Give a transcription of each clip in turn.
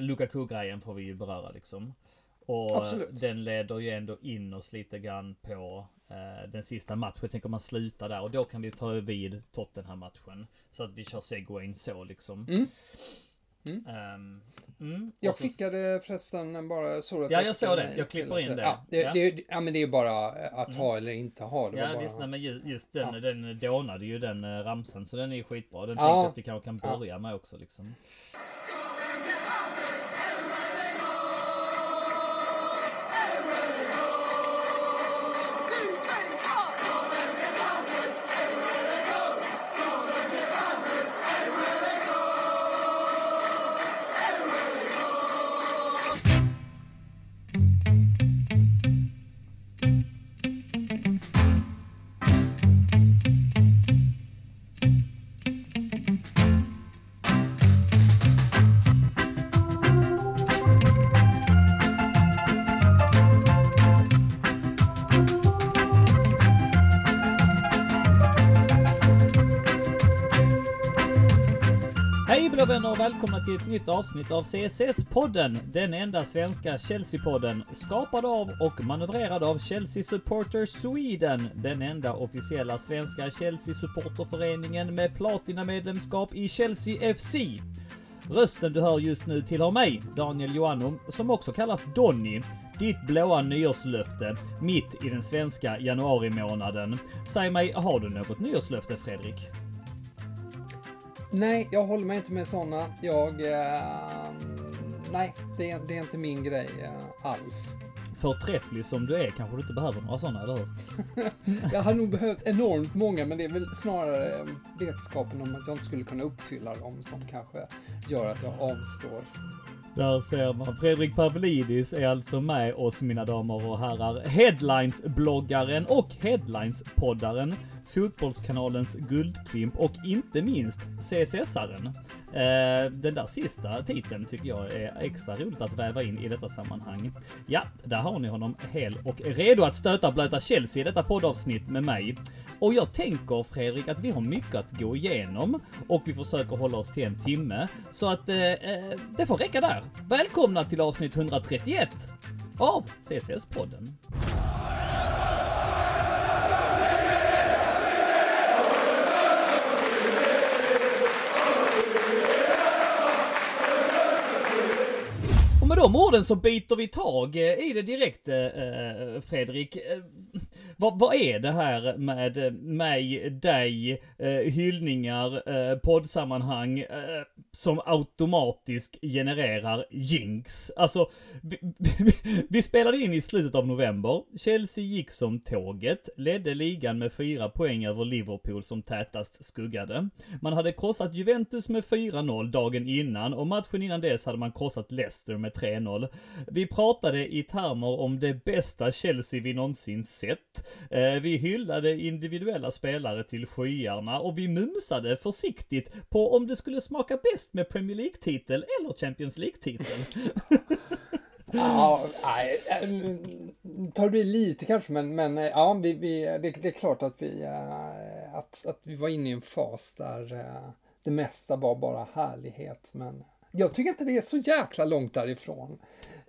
Lukaku-grejen får vi ju beröra liksom. Och Absolut. den leder ju ändå in oss lite grann på eh, den sista matchen. Jag tänker man slutar där och då kan vi ta vid Tottenham-matchen. Så att vi kör segwayn så liksom. Mm. Mm. Jag Och så- skickade förresten bara så att Ja, jag såg det. Jag klipper in det. Ja, det, Ja. Mm. Det, ja, men det är ju bara att ha eller inte ha. Det Ja bara... visst, nej, men ju- just den, Ja. den dånade ju den eh, ramsan så den är ju skitbra. Den Ja. tänkte jag att vi kanske kan Ja. börja med också liksom. Nytt avsnitt av CSS-podden. Den enda svenska Chelsea-podden. Skapad av och manövrerad av Chelsea Supporter Sweden. Den enda officiella svenska Chelsea-supporterföreningen med platinamedlemskap i Chelsea FC. Rösten du hör just nu tillhör mig, Daniel Joannou, som också kallas Donny. Ditt blåa nyårslöfte, mitt i den svenska januari-månaden. Säg mig, har du något nyårslöfte Fredrik? Nej, jag håller mig inte med sådana. Jag... Eh, nej, det är, det är inte min grej eh, alls. Förträfflig som du är kanske du inte behöver några sådana, eller hur? Jag hade nog behövt enormt många, men det är väl snarare eh, vetskapen om att jag inte skulle kunna uppfylla dem som kanske gör att jag avstår. Där ser man. Fredrik Pavlidis är alltså med oss mina damer och herrar. Headlines-bloggaren och Headlines-poddaren. Fotbollskanalens guldklimp och inte minst CSS-aren. Eh, den där sista titeln tycker jag är extra roligt att väva in i detta sammanhang. Ja, där har ni honom hel och redo att stöta blöta Chelsea i detta poddavsnitt med mig. Och jag tänker Fredrik att vi har mycket att gå igenom och vi försöker hålla oss till en timme. Så att eh, eh det får räcka där. Välkomna till avsnitt 131 av CCS-podden. De orden så biter vi tag eh, i det direkt, eh, eh, Fredrik. Vad, vad är det här med mig, dig, eh, hyllningar, eh, poddsammanhang eh, som automatiskt genererar jinx? Alltså, vi, vi, vi spelade in i slutet av november. Chelsea gick som tåget, ledde ligan med fyra poäng över Liverpool som tätast skuggade. Man hade krossat Juventus med 4-0 dagen innan och matchen innan dess hade man krossat Leicester med 3-0. Vi pratade i termer om det bästa Chelsea vi någonsin sett. Eh, vi hyllade individuella spelare till skyarna och vi mumsade försiktigt på om det skulle smaka bäst med Premier League-titel eller Champions League-titel. Ja, nej, mm, tar det lite kanske, men, men eh, ja, vi, vi, det, det är klart att vi, eh, att, att vi var inne i en fas där eh, det mesta var bara härlighet. Men jag tycker inte det är så jäkla långt därifrån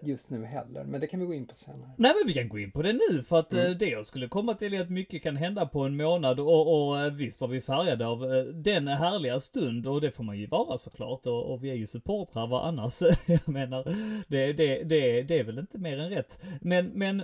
just nu heller, men det kan vi gå in på senare. Nej men vi kan gå in på det nu för att eh, det jag skulle komma till är att mycket kan hända på en månad och, och eh, visst var vi färgade av eh, den härliga stund och det får man ju vara såklart och, och vi är ju supportrar vad annars? jag menar, det, det, det, det är väl inte mer än rätt. Men, men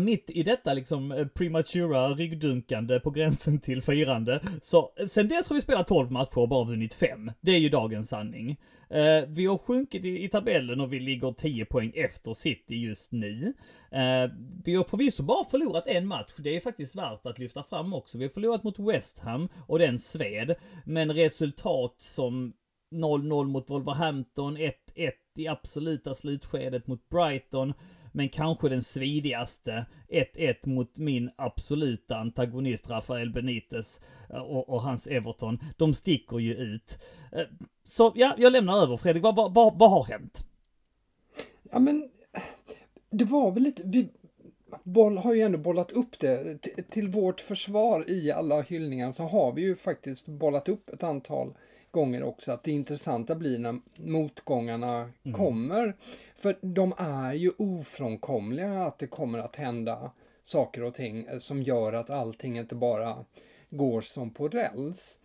mitt i detta liksom eh, prematura ryggdunkande på gränsen till firande. Så eh, sen dess har vi spelat 12 matcher och bara vunnit 5. Det är ju dagens sanning. Eh, vi har sjunkit i, i tabellen och vi ligger 10 poäng efter City just nu. Eh, vi har förvisso bara förlorat en match, det är faktiskt värt att lyfta fram också. Vi har förlorat mot West Ham och den sved. Men resultat som 0-0 mot Wolverhampton, 1-1 i absoluta slutskedet mot Brighton. Men kanske den svidigaste, 1-1 mot min absoluta antagonist Rafael Benitez eh, och, och hans Everton. De sticker ju ut. Eh, så ja, jag lämnar över Fredrik. Vad, vad, vad, vad har hänt? Ja, men det var väl lite, vi, boll har ju ändå bollat upp det. T till vårt försvar i alla hyllningar så har vi ju faktiskt bollat upp ett antal gånger också att det intressanta blir när motgångarna mm. kommer. För de är ju ofrånkomliga att det kommer att hända saker och ting som gör att allting inte bara går som på räls.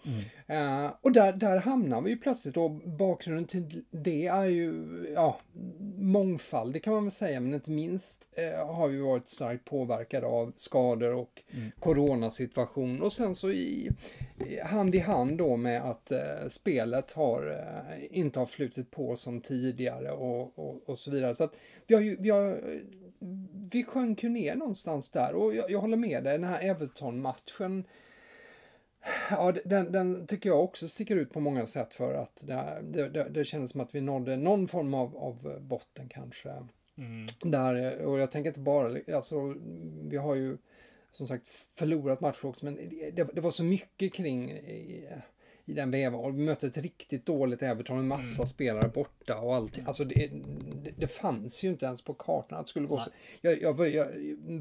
Mm. Uh, och där, där hamnar vi ju plötsligt och bakgrunden till det är ju ja, mångfald, det kan man väl säga, men inte minst uh, har vi varit starkt påverkade av skador och mm. coronasituation och sen så i, hand i hand då med att uh, spelet har inte har flutit på som tidigare och, och, och så vidare. Så att vi har ju, vi har vi sjönk ju ner någonstans där och jag, jag håller med dig, den här Everton-matchen Ja, den, den, tycker jag också sticker ut på många sätt för att det, det, det kändes som att vi nådde någon form av, av botten kanske. Mm. Där, och jag tänker inte bara, alltså vi har ju som sagt förlorat matcher också, men det, det var så mycket kring i den vevan. Vi mötte ett riktigt dåligt Everton med massa mm. spelare borta och allting. Alltså det, det, det, fanns ju inte ens på kartan att det skulle gå Nej. så. Jag, jag, jag,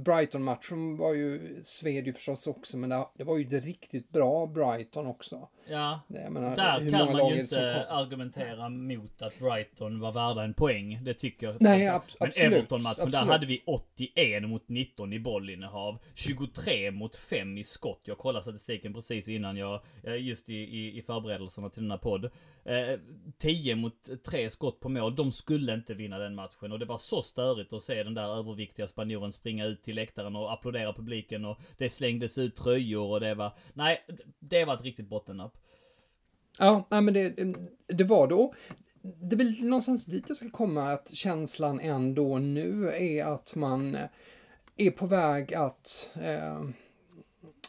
Brighton-matchen var ju, sved ju förstås också, men det, det var ju ett riktigt bra Brighton också. Ja, menar, där kan man ju inte argumentera mot att Brighton var värda en poäng. Det tycker jag. Nej, ab men Everton-matchen, där hade vi 81 mot 19 i bollinnehav. 23 mot 5 i skott. Jag kollade statistiken precis innan jag, just i, i, i förberedelserna till denna podd. Eh, 10 mot 3 skott på mål. De skulle inte vinna den matchen. Och det var så störigt att se den där överviktiga spanjoren springa ut till läktaren och applådera publiken. Och det slängdes ut tröjor och det var... Nej, det var ett riktigt bottennapp. Ja, nej men det, det var då. Det är väl någonstans dit jag ska komma, att känslan ändå nu är att man är på väg att eh,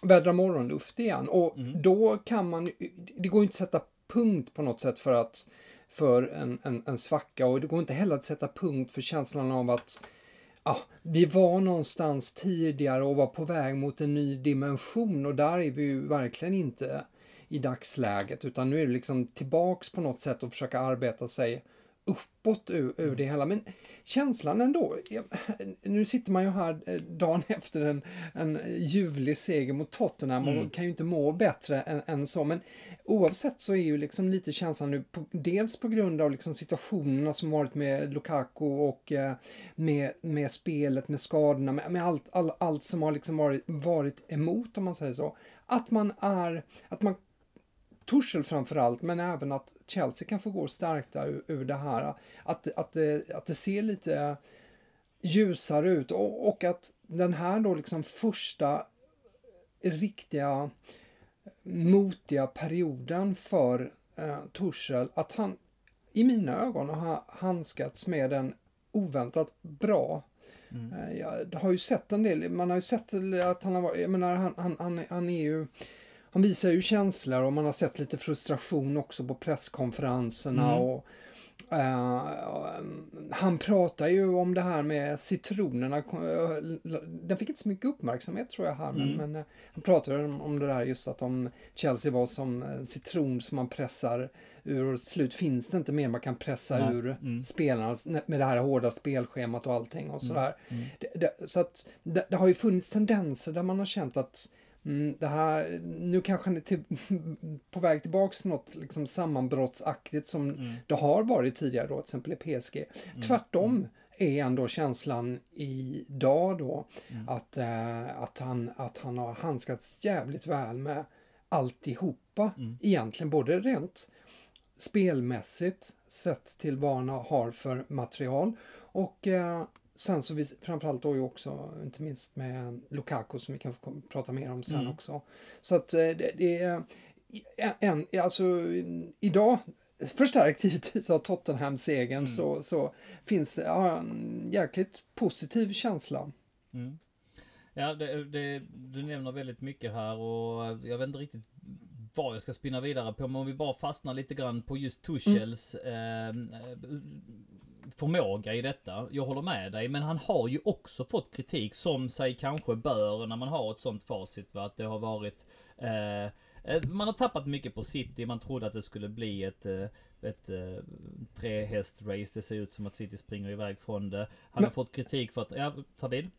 vädra morgonluft igen. Och mm. då kan man, det går inte att sätta punkt på något sätt för att för en, en, en svacka och det går inte heller att sätta punkt för känslan av att ja, vi var någonstans tidigare och var på väg mot en ny dimension och där är vi ju verkligen inte i dagsläget utan nu är det liksom tillbaks på något sätt och försöka arbeta sig uppåt ur, ur det hela. Men känslan ändå, nu sitter man ju här eh, dagen efter en, en ljuvlig seger mot Tottenham och mm. kan ju inte må bättre än, än, så. Men oavsett så är ju liksom lite känslan nu, på, dels på grund av liksom situationerna som varit med Lukaku och eh, med, med spelet, med skadorna, med, med allt, all, allt som har liksom varit, varit emot om man säger så. Att man är, att man Tuchel framförallt, men även att Chelsea kan få gå stärkta ur, ur det här. Att, att, det, att det ser lite ljusare ut och, och att den här då liksom första riktiga motiga perioden för eh, Tuchel, att han i mina ögon har handskats med den oväntat bra. Mm. Eh, jag har ju sett en del, man har ju sett att han har varit, jag menar han, han, han, han är ju han visar ju känslor och man har sett lite frustration också på presskonferenserna. Mm. och Uh, han pratar ju om det här med citronerna. Den fick inte så mycket uppmärksamhet tror jag här, mm. men, men uh, han pratade om, om det där just att om Chelsea var som citron som man pressar ur och till slut finns det inte mer man kan pressa Nej. ur mm. spelarna med det här hårda spelschemat och allting och mm. sådär. Mm. Det, det, så att det, det, har ju funnits tendenser där man har känt att Mm, det här, nu kanske han är till, på väg tillbaks till något liksom sammanbrottsaktigt som mm. det har varit tidigare då, till exempel i PSG. Mm. Tvärtom mm. är ändå känslan idag då mm. att, äh, att, han, att han har handskats jävligt väl med alltihopa mm. egentligen, både rent spelmässigt sett till vad han har för material och äh, sen så vi, framförallt då ju också, inte minst med Lukaku som vi kan få prata mer om sen mm. också. Så att eh, det, det är en, alltså idag förstärkt givetvis av Tottenham-segern mm. så, så finns det ja, en jäkligt positiv känsla. Mm. Ja, det, det, du nämner väldigt mycket här och jag vet inte riktigt vad jag ska spinna vidare på, men om vi bara fastnar lite grann på just Tuchels mm. eh, förmåga i detta. Jag håller med dig, men han har ju också fått kritik som sig kanske bör när man har ett sånt facit. Va? Att det har varit eh, eh man har tappat mycket på City. Man trodde att det skulle bli ett, eh, ett, ett eh, trehästrace. Det ser ut som att City springer iväg från det. Han men, har fått kritik för att, ja, ta vid.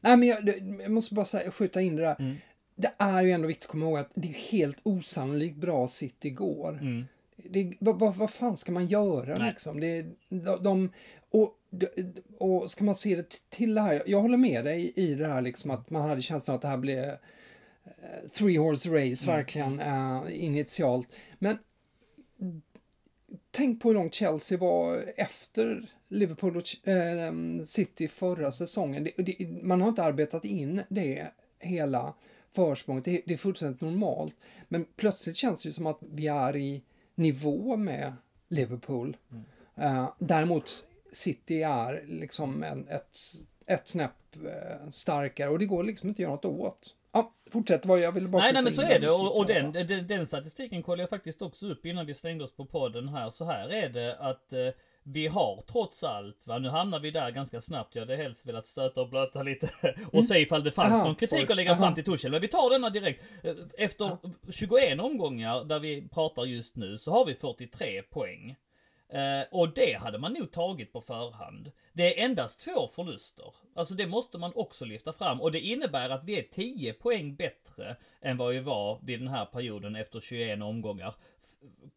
Nej, men jag, jag måste bara säga, skjuta in det där. Mm. Det är ju ändå viktigt att komma ihåg att det är helt osannolikt bra City igår. Mm. Det, vad, vad, vad fan ska man göra Nej. liksom? Det, de, de, och, och ska man se det till det här, jag håller med dig i det här liksom att man hade känslan att det här blev eh, three horse race Mm. verkligen eh, initialt. Men tänk på hur långt Chelsea var efter Liverpool och Ch- eh, City förra säsongen. Det, det, man har inte arbetat in det hela försprånget. Det, det är fullständigt normalt. Men plötsligt känns det ju som att vi är i nivå med Liverpool. Eh, däremot City är liksom en, ett, ett snäpp eh, starkare och det går liksom inte att göra något åt. Ja, fortsätt vad jag ville bara Nej, nej men så är det. Och, och den, den, den statistiken kollade jag faktiskt också upp innan vi slängde oss på podden här. Så här är det att eh, vi har trots allt, va, nu hamnar vi där ganska snabbt. Jag hade helst velat stöta och blöta lite och se ifall det fanns Mm. Aha, någon kritik sorry. att lägga Aha. fram till Tuchel. Men vi tar denna direkt. Eh, Efter 21 omgångar där vi pratar just nu så har vi 43 poäng. Eh, och det hade man nog tagit på förhand. Det är endast två förluster. Alltså det måste man också lyfta fram. Och det innebär att vi är 10 poäng bättre än vad vi var vid den här perioden efter 21 omgångar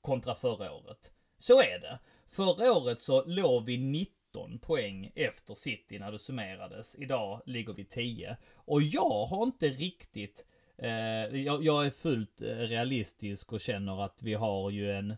kontra förra året. Så är det. Förra året så låg vi 19 poäng efter City när det summerades. Idag ligger vi 10. Och jag har inte riktigt eh, jag, jag är fullt eh, realistisk och känner att vi har ju en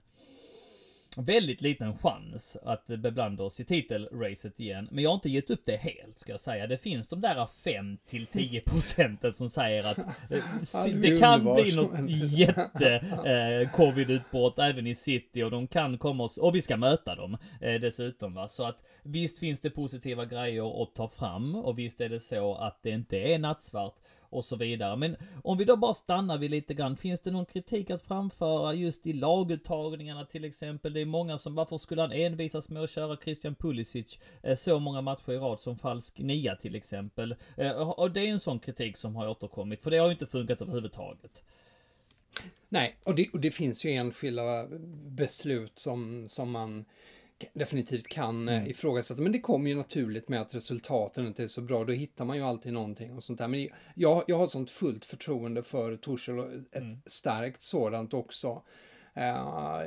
väldigt liten chans att beblanda oss i titelracet igen. Men jag har inte gett upp det helt, ska jag säga. Det finns de där 5 till 10 procenten som säger att eh, det kan bli något en- jätte eh, även i city och de kan komma oss, och vi ska möta dem eh, dessutom va. Så att visst finns det positiva grejer att ta fram och visst är det så att det inte är nattsvart och så vidare. Men om vi då bara stannar vid lite grann, finns det någon kritik att framföra just i laguttagningarna till exempel? Det är många som, varför skulle han envisas med att köra Christian Pulisic eh, så många matcher i rad som falsk nia till exempel? Eh, och det är en sån kritik som har återkommit, för det har ju inte funkat överhuvudtaget. Nej, och det, och det finns ju enskilda beslut som, som man definitivt kan Mm. mm. ifrågasätta. Men det kommer ju naturligt med att resultaten inte är så bra. Då hittar man ju alltid någonting och sånt där. Men jag, jag har sånt fullt förtroende för Torshäll och ett Mm. starkt sådant också. Eh,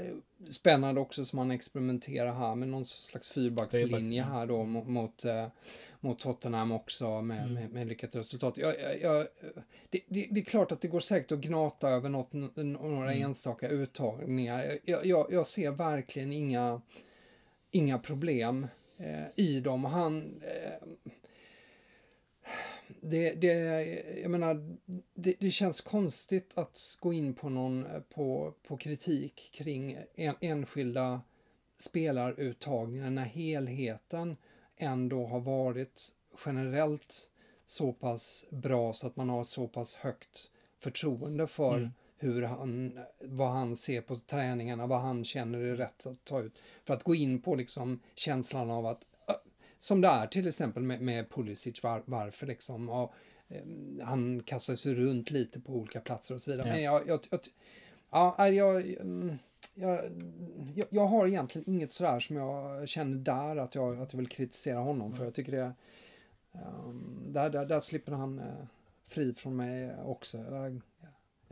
spännande också som man experimenterar här med någon slags fyrbackslinje här då mot, mot, eh, mot Tottenham också med, Mm. med, med lyckat resultat. Jag, jag, det, det, det är klart att det går säkert att gnata över något, några Mm. enstaka uttagningar. Jag, jag, jag ser verkligen inga, inga problem eh, i dem. Han... Eh, det, det, jag menar, det, det känns konstigt att gå in på någon eh, på, på kritik kring en, enskilda spelaruttagningar när helheten ändå har varit generellt så pass bra så att man har så pass högt förtroende för Mm hur han, vad han ser på träningarna, vad han känner är rätt att ta ut. För att gå in på liksom känslan av att, som det är till exempel med, med Pulisic, var, varför liksom, och, eh, han kastar sig runt lite på olika platser och så vidare. Ja. Men jag, jag, jag, ja, jag, mm, jag, jag, jag har egentligen inget sådär som jag känner där att jag, att jag vill kritisera honom för jag tycker det, um, där, där, där slipper han uh, fri från mig också. Där,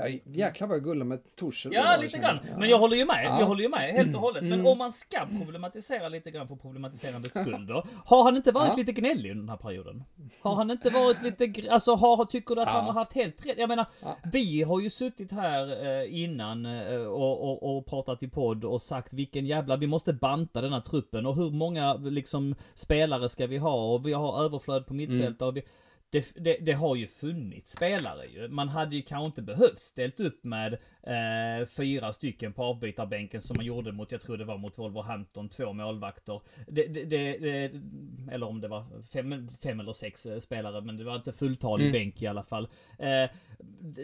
ja, jäklar vad gullar med Torshäll. Ja, lite grann. Men jag håller ju med. Ja. Jag håller ju med helt och hållet. Men Mm. om man ska problematisera lite grann för problematiserandets skull då. Har han inte varit Ja. lite gnällig under den här perioden? Har han inte varit lite, alltså har, tycker du att han har haft helt rätt? Jag menar, vi har ju suttit här eh, innan eh, och, och, och pratat i podd och sagt vilken jävla, vi måste banta den här truppen och hur många liksom spelare ska vi ha och vi har överflöd på mittfältet och vi, det, det, det har ju funnits spelare ju. Man hade ju kanske inte behövt ställt upp med eh, fyra stycken på avbytarbänken som man gjorde mot, jag tror det var mot Wolverhampton, två målvakter. Det, det, eller om det var fem, fem eller sex eh, spelare, men det var inte fulltalig Mm. bänk i alla fall. Eh,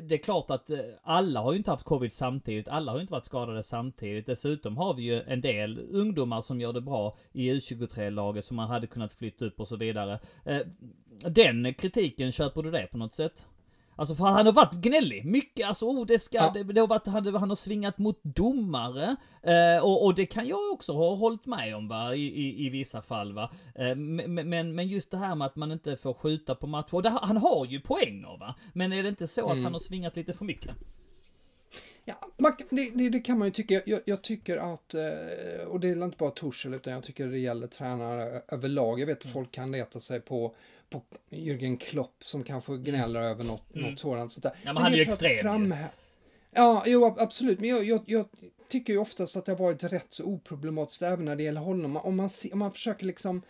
det, är klart att eh, alla har ju inte haft covid samtidigt, alla har ju inte varit skadade samtidigt. Dessutom har vi ju en del ungdomar som gör det bra i U23-laget som man hade kunnat flytta upp och så vidare. Den kritiken, köper du det på något sätt? Alltså för han har varit gnällig. Mycket, alltså oh, det ska, Ja. det, det har varit, han, han har svingat mot domare. Eh, och, och det kan jag också ha hållit med om va, i, i, i vissa fall va. Eh, men, men, men just det här med att man inte får skjuta på matcher. Han har ju poänger va. Men är det inte så Mm. att han har svingat lite för mycket? Ja, man, det, det, det kan man ju tycka. Jag, jag tycker att, eh, och det är inte bara Torshäll utan jag tycker det gäller tränare överlag. Jag vet Mm. att folk kan leta sig på, på Jürgen Klopp som kanske gnäller över något, något sådant. Sånt där. Mm. Ja, men han är ju extrem ju. framhä- Ja, jo ab- absolut. Men jag, jag, jag tycker ju oftast att det har varit rätt så oproblematiskt även när det gäller honom. Om man, om man försöker liksom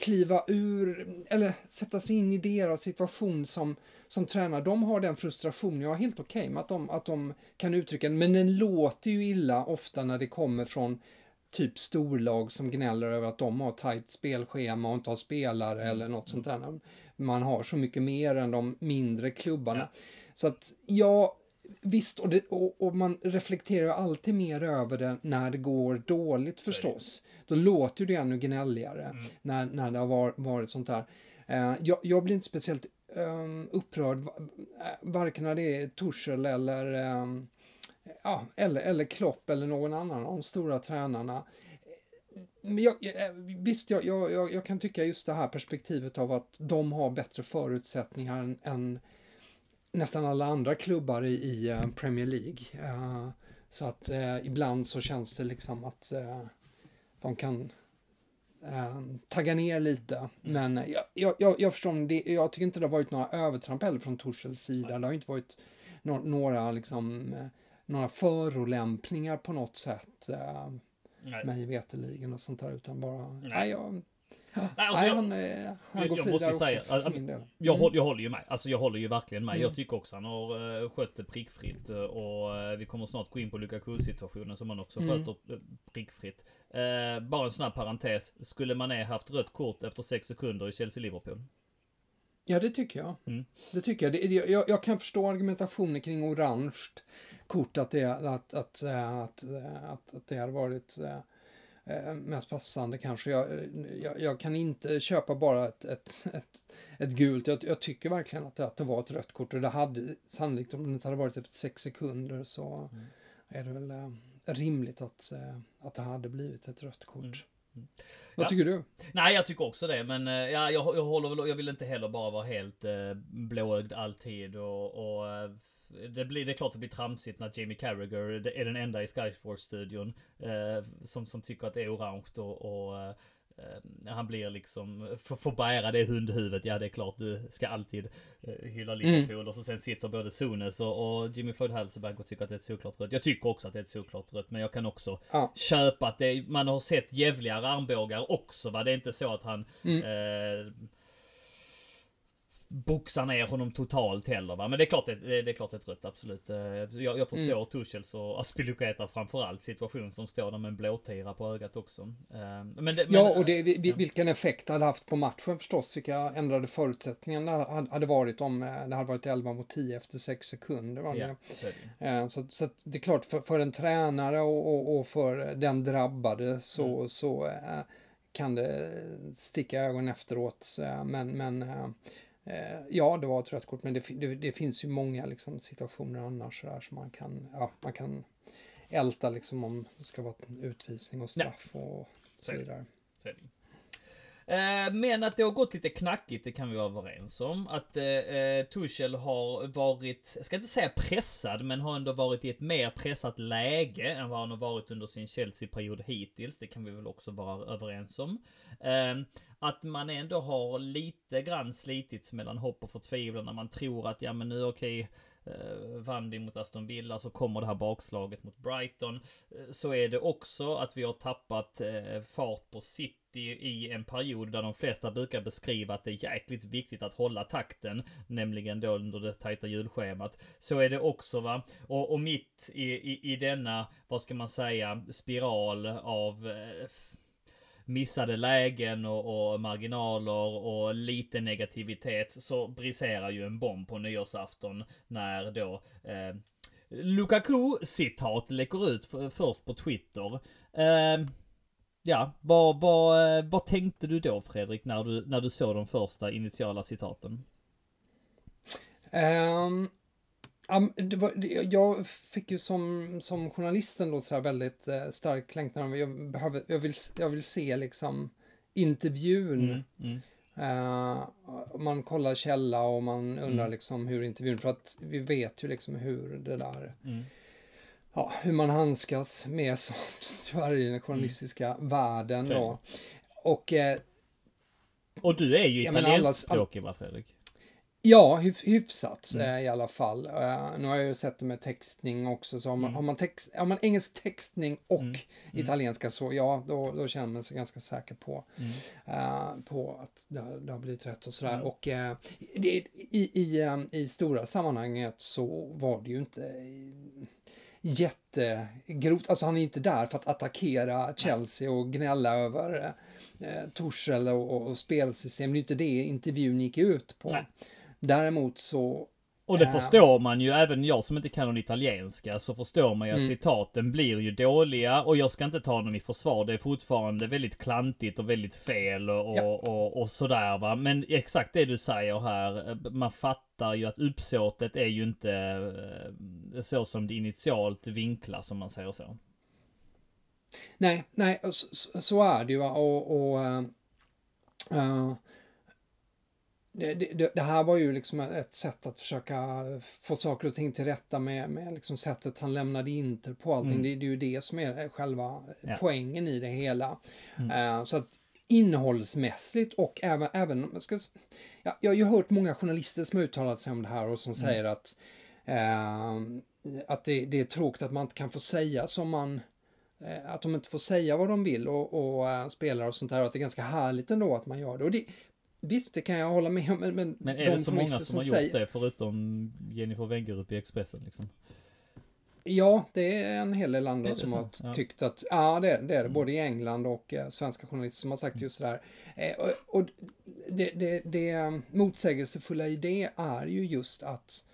kliva ur, eller sätta sig in i deras situation som, som tränare. De har den frustrationen, jag är helt okej med att de, att de kan uttrycka den, men den låter ju illa ofta när det kommer från typ storlag som gnäller över att de har tajt spelschema och inte har spelare eller något sånt där. Man har så mycket mer än de mindre klubbarna. Så att ja, visst, och, det, och, och man reflekterar ju alltid mer över det när det går dåligt förstås. Då låter det ännu gnälligare när, när det har var, varit sånt där. Eh, jag, jag blir inte speciellt upprörd, va- eh, varken när det är Torshäll eller, ehm, ja, eller, eller Klopp eller någon annan av de stora tränarna. Men jag, jag- visst, jag, jag, jag kan tycka just det här perspektivet av att de har bättre förutsättningar än, än nästan alla andra klubbar i, i eh, Premier League. Eh, så att eh, ibland så känns det liksom att eh, de kan tagga ner lite. Men eh, jag, jag, jag, jag förstår, det, jag tycker inte det har varit några övertramp heller från Torshälls sida. Det har inte varit nå- några liksom några förolämpningar på något sätt. Nej. mig veterligen och sånt där utan bara, nej, Nej. jag, Nej, nej, alltså jag- han, eh, han jag- går jag fri måste där säga, också del. Jag, Mm. håller, jag håller ju med. Alltså jag håller ju verkligen med. Mm. Jag tycker också han har uh, skött det prickfritt. eh, och eh, vi kommer snart gå in på Lukaku-situationen som han också Mm. sköter prickfritt. Eh, bara en snabb parentes. Skulle man haft rött kort efter sex sekunder i Chelsea-Liverpool? Ja, det tycker jag. Mm. Det tycker jag. Det, jag. Jag kan förstå argumentationen kring orange kort, att det, att, att, eh, att, eh, att, att det hade varit eh, eh, mest passande kanske. Jag, jag, jag kan inte köpa bara ett, ett, ett, ett gult. Jag, jag tycker verkligen att det, att det var ett rött kort och det hade sannolikt, om det inte hade varit efter sex sekunder så Mm. är det väl eh, rimligt att, eh, att det hade blivit ett rött kort. Mm. Mm. Vad Ja. tycker du? Nej, jag tycker också det. Men eh, ja, jag, jag håller väl, jag vill inte heller bara vara helt eh, blåögd alltid och, och eh, det, blir, det är klart det blir tramsigt när Jamie Carragher är den enda i Sky Sports-studion eh, som, som tycker att det är orange och, och eh, han blir liksom, får, får bära det hundhuvudet. Ja, det är klart du ska alltid eh, hylla Liverpool. Och så sen sitter både Sunes och, och Jimmy Floyd Halseberg och tycker att det är ett solklart rött. Jag tycker också att det är ett solklart rött, men jag kan också Ja. köpa att det, man har sett jävligare armbågar också va. Det är inte så att han Mm. eh, boxar ner honom totalt heller va. Men det är klart det, det, det är klart ett rött, absolut. Eh, Jag, jag förstår Mm. Tuchels och Aspilicueta framförallt situation som står där med en blåtira på ögat också. Eh, Men det, men, Ja, och det, vi- vi- ja. vilken effekt det hade haft på matchen förstås, vilka ändrade förutsättningar det hade- varit om eh, det hade varit 11 mot 10 efter 6 sekunder. Va? Ja, Det- så. Eh, Så, det är klart, för, för en tränare och, och, och för den drabbade så, Mm. så eh, kan det sticka i ögonen efteråt. eh, Men, men eh, ja, det var ett rött kort, men det, det, det finns ju många liksom, situationer annars där som man kan, ja, man kan älta liksom om det ska vara utvisning och straff och så vidare. Så är det. Eh, Men att det har gått lite knackigt, det kan vi vara överens om. Att eh, eh, Tuchel har varit, jag ska inte säga pressad, men har ändå varit i ett mer pressat läge än vad han har varit under sin Chelsea-period hittills. Det kan vi väl också vara överens om. Eh, att man ändå har lite grann slitits mellan hopp och förtvivlan när man tror att ja men nu okej, eh, vann vi mot Aston Villa så kommer det här bakslaget mot Brighton. Eh, så är det också att vi har tappat eh, fart på City i en period där de flesta brukar beskriva att det är jäkligt viktigt att hålla takten, nämligen då under det tajta julschemat. Så är det också va. Och, och mitt i, i, i denna, vad ska man säga, spiral av eh, missade lägen och, och marginaler och lite negativitet så briserar ju en bomb på nyårsafton när då eh, Lukaku-citat läcker ut först på Twitter. Eh, ja, vad, vad, eh, vad tänkte du då Fredrik när du, när du såg de första initiala citaten? Um, am- det var, det- jag fick ju som, som journalisten då så väldigt eh, stark längtan. Jag, behöver, jag, vill, jag vill se liksom intervjun. Mm, mm, Eh, man kollar källa och man undrar Mm. liksom hur intervjun, för att vi vet ju liksom hur det där, mm. ja, hur man handskas med sånt tyvärr i den journalistiska världen Okej. då. Och eh, Och du är ju italienskspråkig va Fredrik? Ja, hyf hyfsat Mm. eh, i alla fall. Eh, nu har jag ju sett det med textning också, så har man, Mm. har man, text, har man engelsk textning och Mm. italienska så ja, då, då känner man sig ganska säker på, Mm. eh, på att det, har- det har blivit rätt och sådär. Mm. Och eh, det, i, i, eh, i stora sammanhanget så var det ju inte eh, jättegrovt. Alltså han är inte där för att attackera Chelsea och gnälla över eh, Torshäll och, och spelsystem. Det är inte det intervjun gick ut på. Nej. Däremot så, Och det Ja. förstår man ju, även jag som inte kan någon italienska, så förstår man ju att Mm. citaten blir ju dåliga och jag ska inte ta dem i försvar. Det är fortfarande väldigt klantigt och väldigt fel och, Ja. och, och, och sådär va. Men exakt det du säger här, eh, man fattar ju att uppsåtet är ju inte eh, så som det initialt vinklas om man säger så. nej, nej, så, så- är det ju. Och, och eh, det, det, det här var ju liksom ett sätt att försöka få saker och ting till rätta med, med liksom sättet han lämnade Inter på allting. Mm. Det, det är ju det som är själva Ja. poängen i det hela. Mm. Eh, så att innehållsmässigt och även, även jag, ska, ja, jag har ju hört många journalister som uttalat sig om det här och som säger att, eh, att det, det är tråkigt att man inte kan få säga som man eh, att de inte får säga vad de vill och, och spelare och sånt där och att det är ganska härligt ändå att man gör det. Och det visst, det kan jag hålla med om, men, men, Men är de det så många journalister som har gjort säger, det förutom Jennifer Wengerup i Expressen liksom? Ja, det är en hel del andra som så? har Ja. tyckt att, ja det, det är det, Mm. både i England och eh, svenska journalister som har sagt just det där. Eh, och och det, det, det motsägelsefulla i det är ju just att,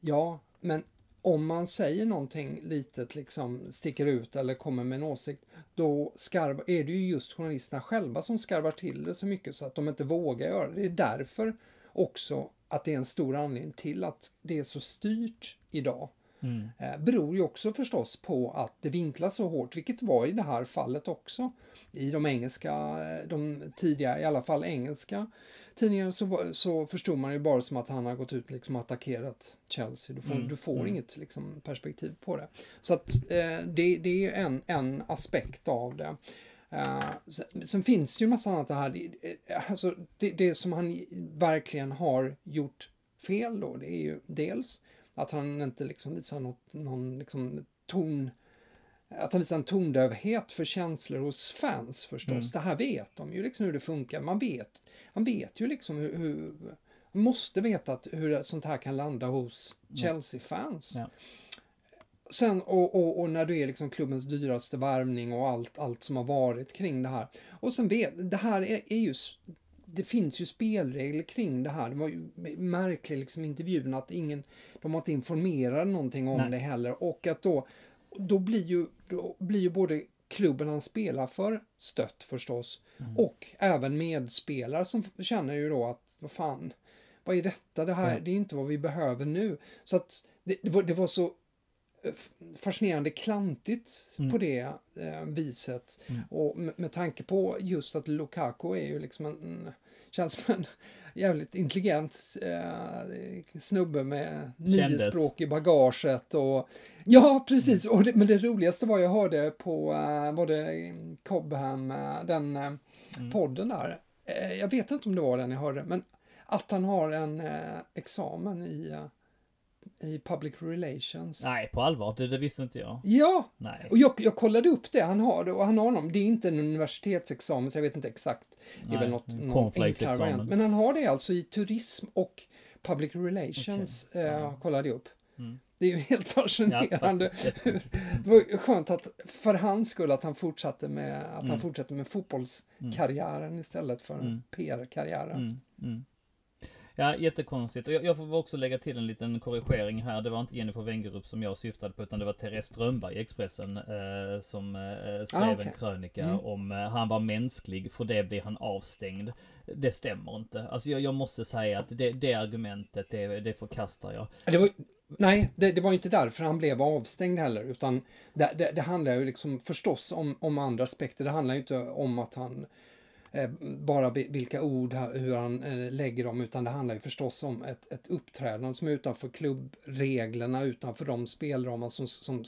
ja, men om man säger någonting litet, liksom sticker ut eller kommer med en åsikt, då skarv, är det ju just journalisterna själva som skarvar till det så mycket så att de inte vågar göra det. Det är därför också att det är en stor anledning till att det är så styrt idag. Mm. Eh, beror ju också förstås på att det vinklas så hårt, vilket var i det här fallet också. I de engelska, eh, de tidiga, i alla fall engelska tidningarna så, så förstod man ju bara som att han har gått ut liksom attackerat Chelsea. Du får, Mm, du får mm. inget liksom, perspektiv på det. Så att eh, det, det är ju en, en aspekt av det. Uh, sen, sen finns det ju en massa annat det här. Eh, alltså, det, det som han verkligen har gjort fel då, det är ju dels att han inte liksom visar något, någon liksom ton, att han visar en tondövhet för känslor hos fans förstås. Mm. Det här vet de ju liksom hur det funkar. Man vet, man vet ju liksom hur, hur man måste veta att hur sånt här kan landa hos Chelsea-fans. Ja. Sen, och, och, och när du är liksom klubbens dyraste värvning och allt, allt som har varit kring det här. Och sen vet, det här är, är ju, det finns ju spelregler kring det här. Det var ju märkligt liksom intervjun att ingen, de har inte informerat någonting om Nej. det heller. Och att då, då blir ju, då blir ju både klubben han spelar för stött förstås. Mm. Och även medspelare som känner ju då att, vad fan, vad är detta? Det här, Ja. det är inte vad vi behöver nu. Så att det, det, var, det var så fascinerande klantigt Mm. på det eh, viset. Mm. Och med, med tanke på just att Lukaku är ju liksom en, känns som en jävligt intelligent eh, snubbe med nio språk i bagaget och ja, precis. Och det, men det roligaste var jag hörde på eh, var det Cobham, eh, den eh, Mm. podden där. Eh, jag vet inte om det var den jag hörde, men att han har en eh, examen i, i public relations. Nej, på allvar. Det, det visste inte jag. Ja, Nej. och jag, jag kollade upp det. Han har det och han har någon. Det är inte en universitetsexamen, så jag vet inte exakt. Det är Nej, väl något, någon enklare variant. Men han har det alltså i turism och public relations, Okej. eh, Ja. kollade jag upp. Mm. Det är ju helt Ja, fascinerande. faktiskt. det var skönt att för hans skull att han fortsatte med, att Mm. han fortsatte med fotbollskarriären istället för Mm. PR-karriären. Ja, jättekonstigt. Och jag, jag får också lägga till en liten korrigering här. Det var inte Jennifer Wengerup som jag syftade på, utan det var Therese Strömberg i Expressen eh, som eh, skrev Ah, okej. en krönika Mm. om eh, han var mänsklig, för det blir han avstängd. Det stämmer inte. Alltså jag, jag måste säga att det, det argumentet, det, det förkastar jag. Det var, nej, det, det var inte därför han blev avstängd heller, utan det, det, det handlar ju liksom förstås om, om andra aspekter. Det handlar ju inte om att han bara vi- vilka ord, hur han eh, lägger dem, utan det handlar ju förstås om ett, ett uppträdande som är utanför klubbreglerna, utanför de spelramar som, som,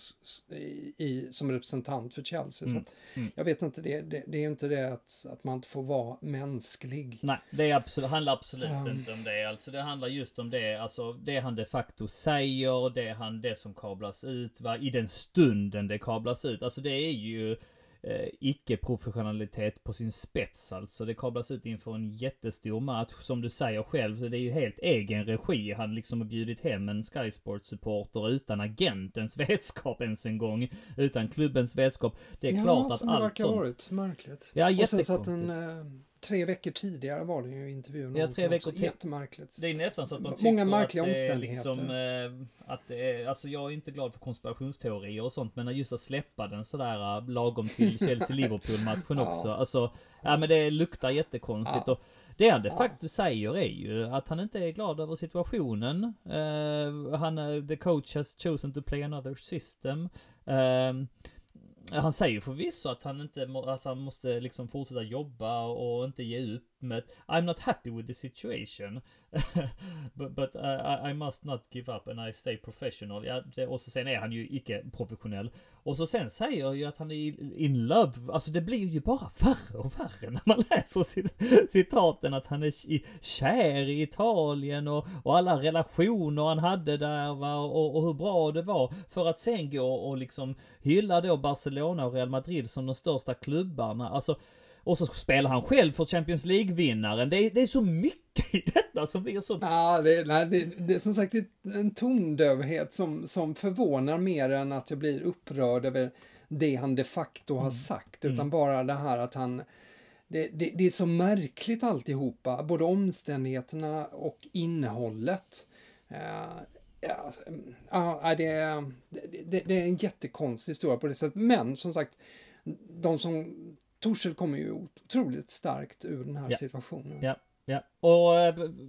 i, som representant för Chelsea. Så Mm, mm. Jag vet inte, det, det, det är inte det att, att man inte får vara mänsklig. Nej, det absolut, handlar absolut Ja. inte om det. Alltså det handlar just om det, alltså det han de facto säger, det han, det som kablas ut, va, i den stunden det kablas ut. Alltså det är ju eh, icke-professionalitet på sin spets alltså. Det kablas ut inför en jättestor match, som du säger själv, så det är ju helt egen regi. Han liksom har bjudit hem en Sky Sports-supporter utan agentens vetskap ens en gång, utan klubbens vetskap. Det är ja, klart att som det allt verkar sånt... ha varit märkligt. Ja, Och sen så att jättekonstigt. en, tre veckor tidigare var det ju intervjun. Ja, tre veckor till. Jättemärkligt. Det är nästan så att tycker Många märkliga att det är omständigheter. liksom, eh, att det är, alltså jag är inte glad för konspirationsteorier och sånt, men just att släppa den sådär eh, lagom till Chelsea-Liverpool-matchen Ja. också. Alltså, ja men det luktar jättekonstigt. Ja. Och det han de Ja. facto säger är ju att han inte är glad över situationen. Eh, han, the coach has chosen to play another system. Eh, han säger förvisso att han inte alltså han måste liksom fortsätta jobba och inte ge upp. Men I'm not happy with the situation. but but uh, I, I must not give up and I stay professional. Ja, det, och så sen är han ju icke professionell. Och så sen säger jag ju att han är in love. Alltså det blir ju bara värre och värre när man läser cit citaten att han är i- kär i Italien och, och alla relationer han hade där va och, och hur bra det var. För att sen gå och liksom hylla då Barcelona och Real Madrid som de största klubbarna. Alltså och så spelar han själv för Champions League-vinnaren. Det är, det är så mycket i detta som blir så... Ja, det, nej, det, det är som sagt en tondövhet som, som förvånar mer än att jag blir upprörd över det han de facto har sagt. Utan Mm. bara det här att han... Det, det, det är så märkligt alltihopa, både omständigheterna och innehållet. Eh, ja, ja, det, är- det, det, det är en jättekonstig historia på det sättet. Men som sagt, de som... Torshäll kommer ju otroligt starkt ur den här Ja. situationen. Ja, ja. Och b-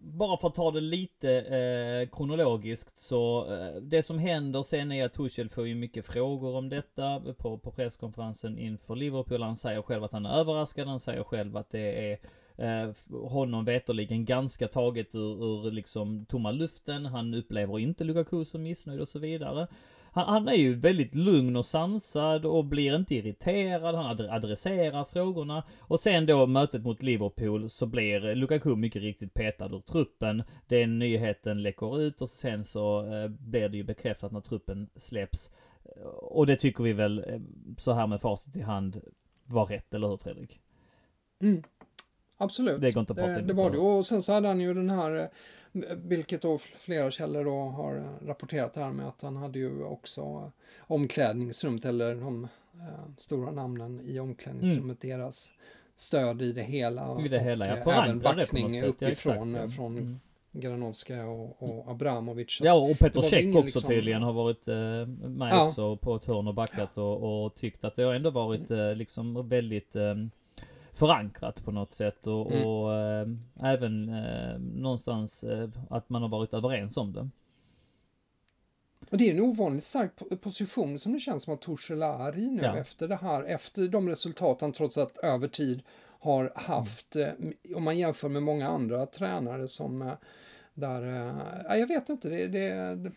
bara för att ta det lite eh, kronologiskt så eh, det som händer sen är att Tuchel får ju mycket frågor om detta på, på presskonferensen inför Liverpool. Han säger själv att han är överraskad. Han säger själv att det är eh, honom veterligen ganska taget ur, ur liksom tomma luften. Han upplever inte Lukaku som missnöjd och så vidare. Han, han är ju väldigt lugn och sansad och blir inte irriterad. Han ad- adresserar frågorna. Och sen då mötet mot Liverpool så blir Lukaku mycket riktigt petad ur truppen. Den nyheten läcker ut och sen så eh, blir det ju bekräftat när truppen släpps. Och det tycker vi väl eh, så här med facit i hand var rätt, eller hur Fredrik? Mm. Absolut. Det går inte att prata det, emot det var det. det. Och sen så hade han ju den här, eh, vilket då flera källor då har eh, rapporterat här med att han hade ju också eh, omklädningsrummet eller de eh, stora namnen i omklädningsrummet, deras stöd i det hela. Mm. I det hela, och, ja. eh, även det backning sätt. Ja, exakt, uppifrån ja. från Mm. Granovska och, och Abramovic. Ja, och Petr det Cech också liksom- tydligen har varit eh, med Ja. också på ett hörn och backat och, och tyckt att det har ändå varit eh, liksom väldigt förankrat på något sätt och, Mm. och eh, även eh, någonstans eh, att man har varit överens om det. Och det är en ovanligt stark po- position som det känns som att Torshäll är i nu Ja. efter det här, efter de resultat han trots allt över tid har haft. eh, Om man jämför med många andra tränare som eh, där, ja, jag vet inte, det, det, det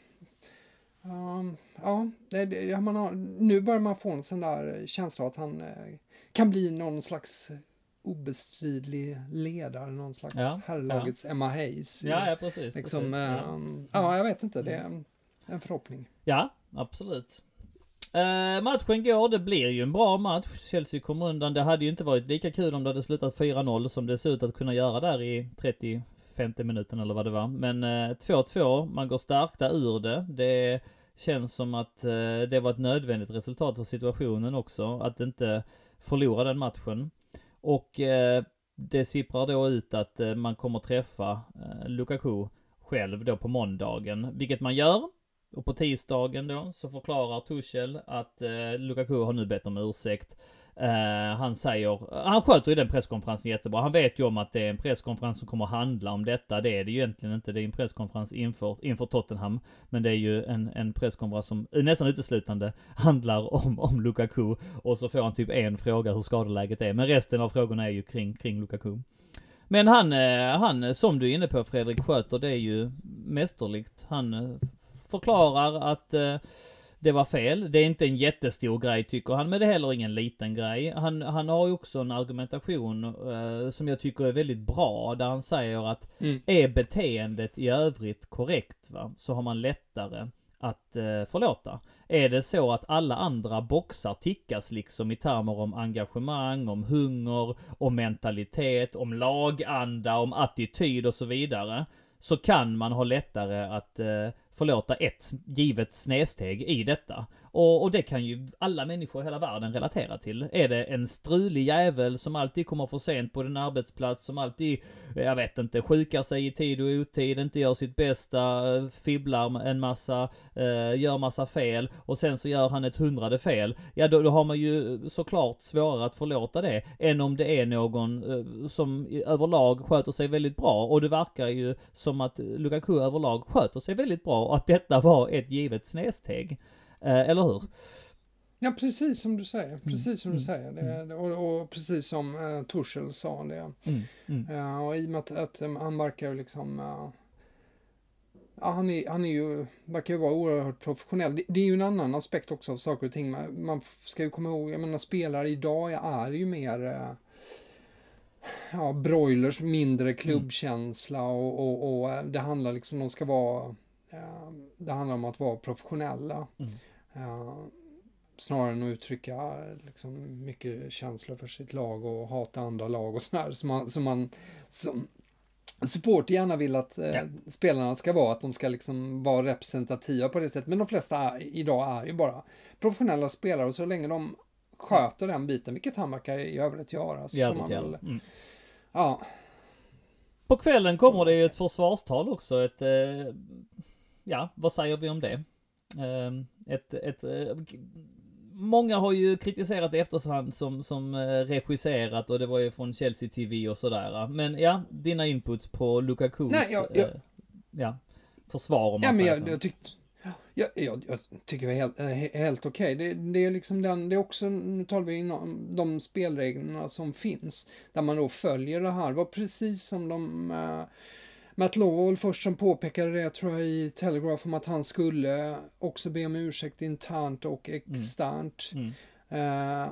um, ja, det, det, har, nu börjar man få en sån där känsla att han eh, kan bli någon slags obestridlig ledare, någon slags Ja, herrlagets Emma Hayes. Ja, ja precis. liksom, precis. eh, Ja. ja, jag vet inte, det är en, en förhoppning. Ja, absolut. Eh, matchen går, det blir ju en bra match. Chelsea kommer undan. Det hade ju inte varit lika kul om det hade slutat 4-0 som det ser ut att kunna göra där i 30 50 minuten eller vad det var. Men eh, 2-2, man går stärkta ur det. Det känns som att eh, det var ett nödvändigt resultat för situationen också. Att inte förlora den matchen. Och eh, det sipprar då ut att eh, man kommer träffa eh, Lukaku själv då på måndagen, vilket man gör. Och på tisdagen då så förklarar Tuchel att eh, Lukaku har nu bett om ursäkt. Uh, han säger, han sköter ju den presskonferensen jättebra. Han vet ju om att det är en presskonferens som kommer att handla om detta. Det är det ju egentligen inte. Det är en presskonferens inför, inför Tottenham. Men det är ju en, en presskonferens som nästan uteslutande handlar om, om Lukaku. Och så får han typ en fråga hur skadeläget är. Men resten av frågorna är ju kring, kring Lukaku. Men han, eh, han, som du är inne på Fredrik, sköter det ju mästerligt. Han eh, förklarar att det var fel. Det är inte en jättestor grej tycker han, men det är heller ingen liten grej. Han, han har ju också en argumentation uh, som jag tycker är väldigt bra, där han säger att mm. är beteendet i övrigt korrekt, va, så har man lättare att eh, förlåta. Är det så att alla andra boxar tickas liksom i termer om engagemang, om hunger, om mentalitet, om laganda, om attityd och så vidare. Så kan man ha lättare att eh, förlåta ett givet snedsteg i detta. Och, och det kan ju alla människor i hela världen relatera till. Är det en strulig jävel som alltid kommer för sent på din arbetsplats, som alltid, eh, jag vet inte, sjukar sig i tid och otid, inte gör sitt bästa, eh, fibblar en massa, eh, gör massa fel och sen så gör han ett hundrade fel. Ja, då, då har man ju såklart svårare att förlåta det än om det är någon som överlag sköter sig väldigt bra. Och det verkar ju som att Lukaku överlag sköter sig väldigt bra och att detta var ett givet snedsteg. Eh, eller hur? Ja, precis som du säger. Precis mm. som du mm. säger. Det, mm. och, och, precis som uh, Torshäll sa det. Mm. Mm. Uh, och i och med att, att um, han verkar liksom... Uh, ja, han, är, han är ju, verkar ju vara oerhört professionell. Det, det, är ju en annan aspekt också av saker och ting. Man, man ska ju komma ihåg, jag menar spelare idag är ju mer... Uh, ja, broilers, mindre klubbkänsla och, och, och det handlar liksom, de ska vara... det handlar om att vara professionella. Mm. Snarare än att uttrycka liksom, mycket känslor för sitt lag och hata andra lag och sådär. Som man, som man som support gärna vill att eh, ja. spelarna ska vara, att de ska liksom vara representativa på det sättet. Men de flesta är, idag är ju bara professionella spelare och så länge de sköter den biten, vilket han verkar i övrigt göra, så får man väl... Mm. Ja. På kvällen kommer det ju ett försvarstal också, ett... Eh, ja, vad säger vi om det? Ehm, ett, ett, eh, många har ju kritiserat efterhand som, som eh, regisserat och det var ju från Chelsea TV och sådär. Men ja, dina inputs på Lukakus, Nej, jag, jag, eh, ja, försvar om man ja, men jag, jag tyckte jag, jag, jag, tycker det är helt, helt okej. Okay. Det, det, är liksom den, det är också, nu talar vi inom de spelreglerna som finns, där man då följer det här. Det var precis som de Matt Lowell först som påpekade det, tror jag, i Telegraph om att han skulle också be om ursäkt internt och mm. externt. Mm. Mm. Uh,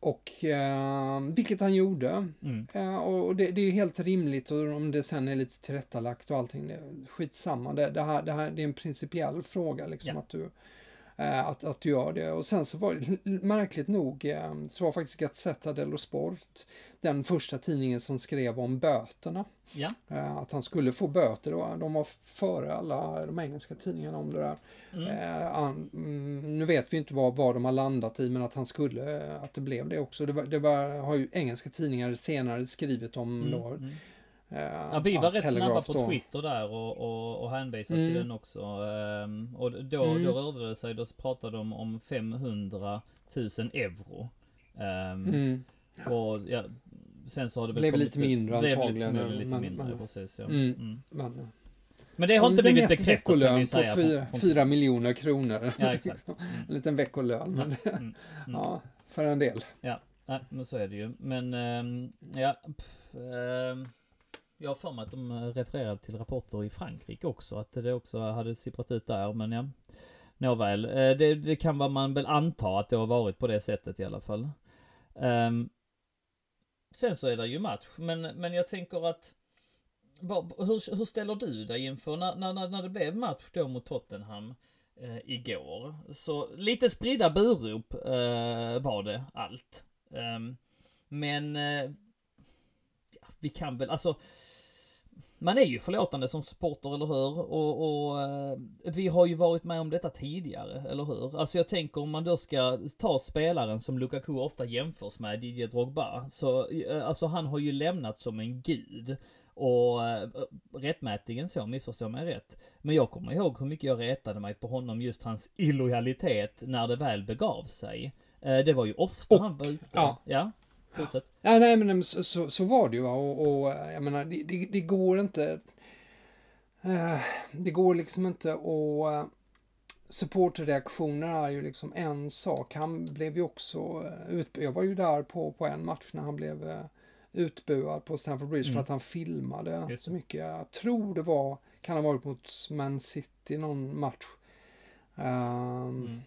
och uh, vilket han gjorde. Mm. Uh, och det, det, är helt rimligt och om det sen är lite tillrättalagt och allting, det skitsamma. Det, det, här, det här det är en principiell fråga liksom yeah. att du att, att du gör det. Och sen så var det märkligt nog så var faktiskt Gazzetta dello Sport den första tidningen som skrev om böterna. Ja. Eh, att han skulle få böter. Då. De var före alla de engelska tidningarna om det där. Mm. Eh, han, mm, nu vet vi inte vad, vad de har landat i, men att han skulle, eh, att det blev det också. Det, var, det var, har ju engelska tidningar senare skrivit om mm. då. Mm. Uh, ja, vi var rätt Telegraph snabba på då. Twitter där och, och, och hänvisade mm. till den också. Um, och då, mm. då rörde det sig, då pratade de om 500 000 euro. Um, mm. Och ja, sen så har det väl blev lite mindre antagligen. Blev lite men, mindre, men, precis ja. Mm, mm. Men, men det har inte blivit bekräftat kan vi säga. på fyra, miljoner kronor. Ja, exakt. Mm. en liten veckolön. Men, ja, mm, ja, för en del. Ja, nej, men så är det ju. Men, ähm, ja. Pff, ähm, jag har för mig att de refererade till rapporter i Frankrike också, att det också hade sipprat ut där, men ja. Nåväl, eh, det, det kan man väl anta att det har varit på det sättet i alla fall. Um, Sen så är det ju match, men, men jag tänker att hur, hur ställer du dig inför när, när, när det blev match då mot Tottenham eh, igår? Så lite spridda burop eh, var det allt. Eh, men eh, vi kan väl, alltså man är ju förlåtande som supporter, eller hur? Och, och eh, vi har ju varit med om detta tidigare, eller hur? Alltså jag tänker om man då ska ta spelaren som Lukaku ofta jämförs med, Didier Drogba, så eh, alltså han har ju lämnat som en gud. Och äh, rättmätigen så, missförstå mig rätt. Men jag kommer ihåg hur mycket jag retade mig på honom, just hans illojalitet när det väl begav sig. Äh, det var ju ofta och, han var ute. Ja. ja. Fortsätt. Ja, nej, men så, så, så var det ju. Och, och jag menar, det, det, det går inte. Uh, det går liksom inte att... Uh, supporterreaktioner är ju liksom en sak. Han blev ju också utbuad. Jag var ju där på, på en match när han blev utbuad på Stamford Bridge mm. för att han filmade Just så mycket. Jag tror det var, kan ha varit mot Man City någon match. Um, mm.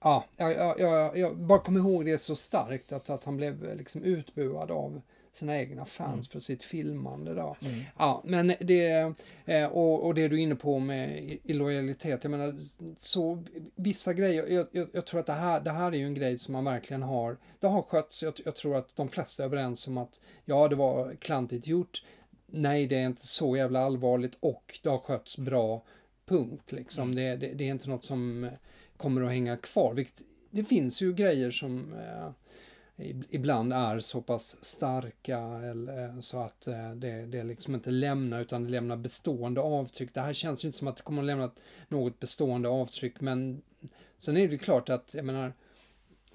Ja, jag, jag, jag, bara kommer ihåg det så starkt att, att han blev liksom utbuad av sina egna fans mm. för sitt filmande då. Mm. Ja, men det, eh, och, och det du är inne på med illojalitet, jag menar, så vissa grejer, jag, jag, jag, tror att det här, det här är ju en grej som man verkligen har, det har skötts, jag, jag tror att de flesta är överens om att ja, det var klantigt gjort, nej, det är inte så jävla allvarligt och det har skötts bra, punkt liksom. Mm. Det, det, det är inte något som kommer att hänga kvar. Vilket, det finns ju grejer som eh, ibland är så pass starka eller, eh, så att eh, det, det liksom inte lämnar utan det lämnar bestående avtryck. Det här känns ju inte som att det kommer att lämna något bestående avtryck men sen är det klart att jag menar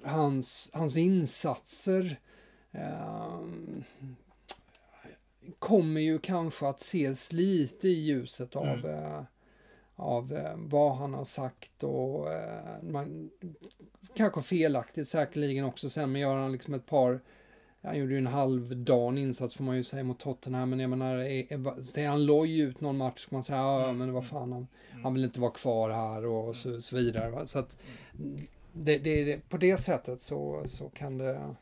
hans, hans insatser eh, kommer ju kanske att ses lite i ljuset av mm. Av eh, vad han har sagt och eh, man, kanske felaktigt säkerligen också sen, men gör han liksom ett par han gjorde ju en halvdan insats får man ju säga mot Tottenham, men jag menar, är, är, ser han loj ut någon match kan man säga, ja mm. men vad fan, han, mm. han vill inte vara kvar här och så, så vidare. Va? Så att det, det, på det sättet så, så kan det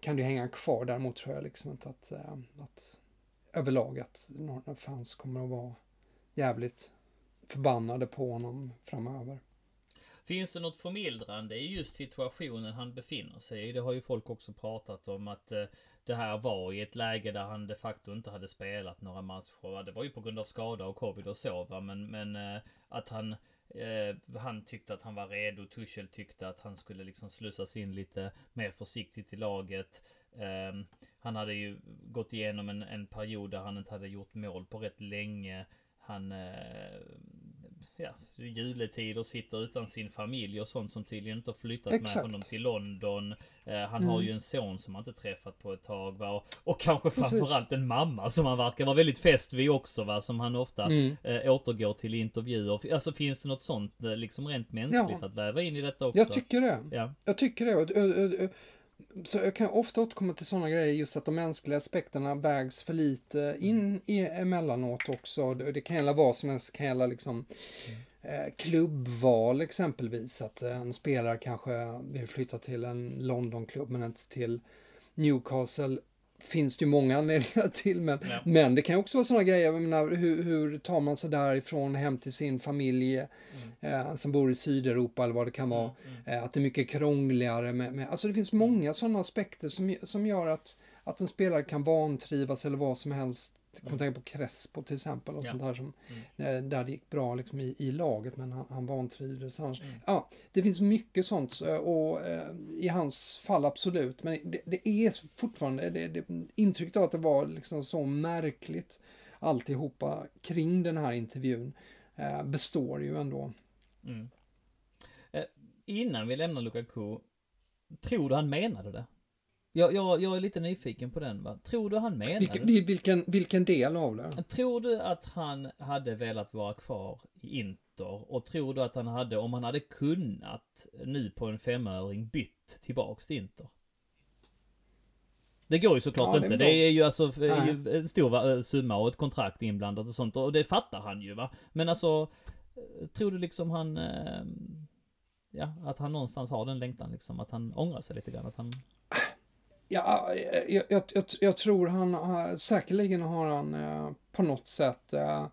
kan det hänga kvar. Däremot tror jag liksom inte att, eh, att överlag att några fans kommer att vara jävligt förbannade på honom framöver. Finns det något förmildrande i just situationen han befinner sig i? Det har ju folk också pratat om att eh, det här var i ett läge där han de facto inte hade spelat några matcher. Det var ju på grund av skada och covid och så va, men, men eh, att han eh, han tyckte att han var redo. Tuchel tyckte att han skulle liksom slussas in lite mer försiktigt i laget. Ehm, han hade ju gått igenom en, en period där han inte hade gjort mål på rätt länge. Han eh, ja, juletider sitter utan sin familj och sånt som tydligen inte har flyttat Exakt. med honom till London. Eh, han mm. har ju en son som han inte träffat på ett tag va. Och, och kanske Precis. framförallt en mamma som han verkar vara väldigt fäst vid också va. Som han ofta mm. eh, återgår till i intervjuer. Alltså finns det något sånt eh, liksom rent mänskligt ja. att väva in i detta också? Jag tycker det. Ja. Jag tycker det. Så jag kan ofta återkomma till sådana grejer, just att de mänskliga aspekterna vägs för lite in i emellanåt också. Det kan gälla vad som helst, det kan gälla liksom eh, klubbval exempelvis. Att en spelare kanske vill flytta till en Londonklubb men inte till Newcastle finns det ju många anledningar till. Men, ja. men det kan också vara sådana grejer, jag menar, hur, hur tar man sig därifrån hem till sin familj mm. eh, som bor i Sydeuropa eller vad det kan vara. Mm. mm. Eh, att det är mycket krångligare med, med alltså det finns många sådana aspekter som, som gör att, att en spelare kan vantrivas eller vad som helst kommer tänka på Crespo till exempel. Och ja. sånt här som, mm. Eh, där det gick bra liksom i, i laget men han, han vantrivdes annars. Mm. Ja, det finns mycket sånt och eh, i hans fall absolut. Men det, det är fortfarande det, det, intrycket av att det var liksom så märkligt alltihopa kring den här intervjun eh, består ju ändå. Mm. Eh, innan vi lämnar Lukaku, tror du han menade det? Jag, jag, jag är lite nyfiken på den va. Tror du han menade vilken, vilken, vilken del av det? Tror du att han hade velat vara kvar i Inter? Och tror du att han hade, om han hade kunnat nu på en femöring bytt tillbaks till Inter? Det går ju såklart ja, inte. Det är, det är ju alltså Nej. en stor eh, summa och ett kontrakt inblandat och sånt. Och det fattar han ju va. Men alltså, eh, tror du liksom han... Eh, ja, att han någonstans har den längtan liksom. Att han ångrar sig lite grann. Att han... Ja, jag, jag, jag, jag, tror han, säkerligen har han eh, på något sätt eh,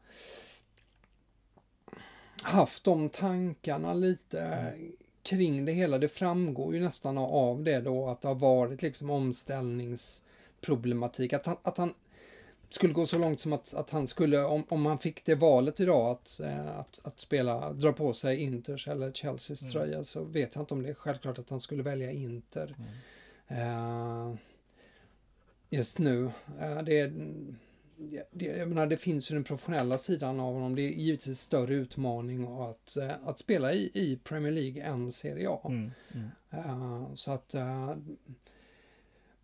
haft de tankarna lite mm. kring det hela. Det framgår ju nästan av det då att det har varit liksom omställningsproblematik. Att han, att han skulle gå så långt som att, att han skulle, om, om han fick det valet idag, att, eh, att, att spela, dra på sig Inters eller Chelseas Mm. tröja, så vet jag inte om det är självklart att han skulle välja Inter. Eh, just nu. Eh, det, det, jag menar, det finns ju den professionella sidan av honom. Det är givetvis större utmaning att, eh, att spela i, i Premier League än Serie A. Mm, mm. Eh, så att...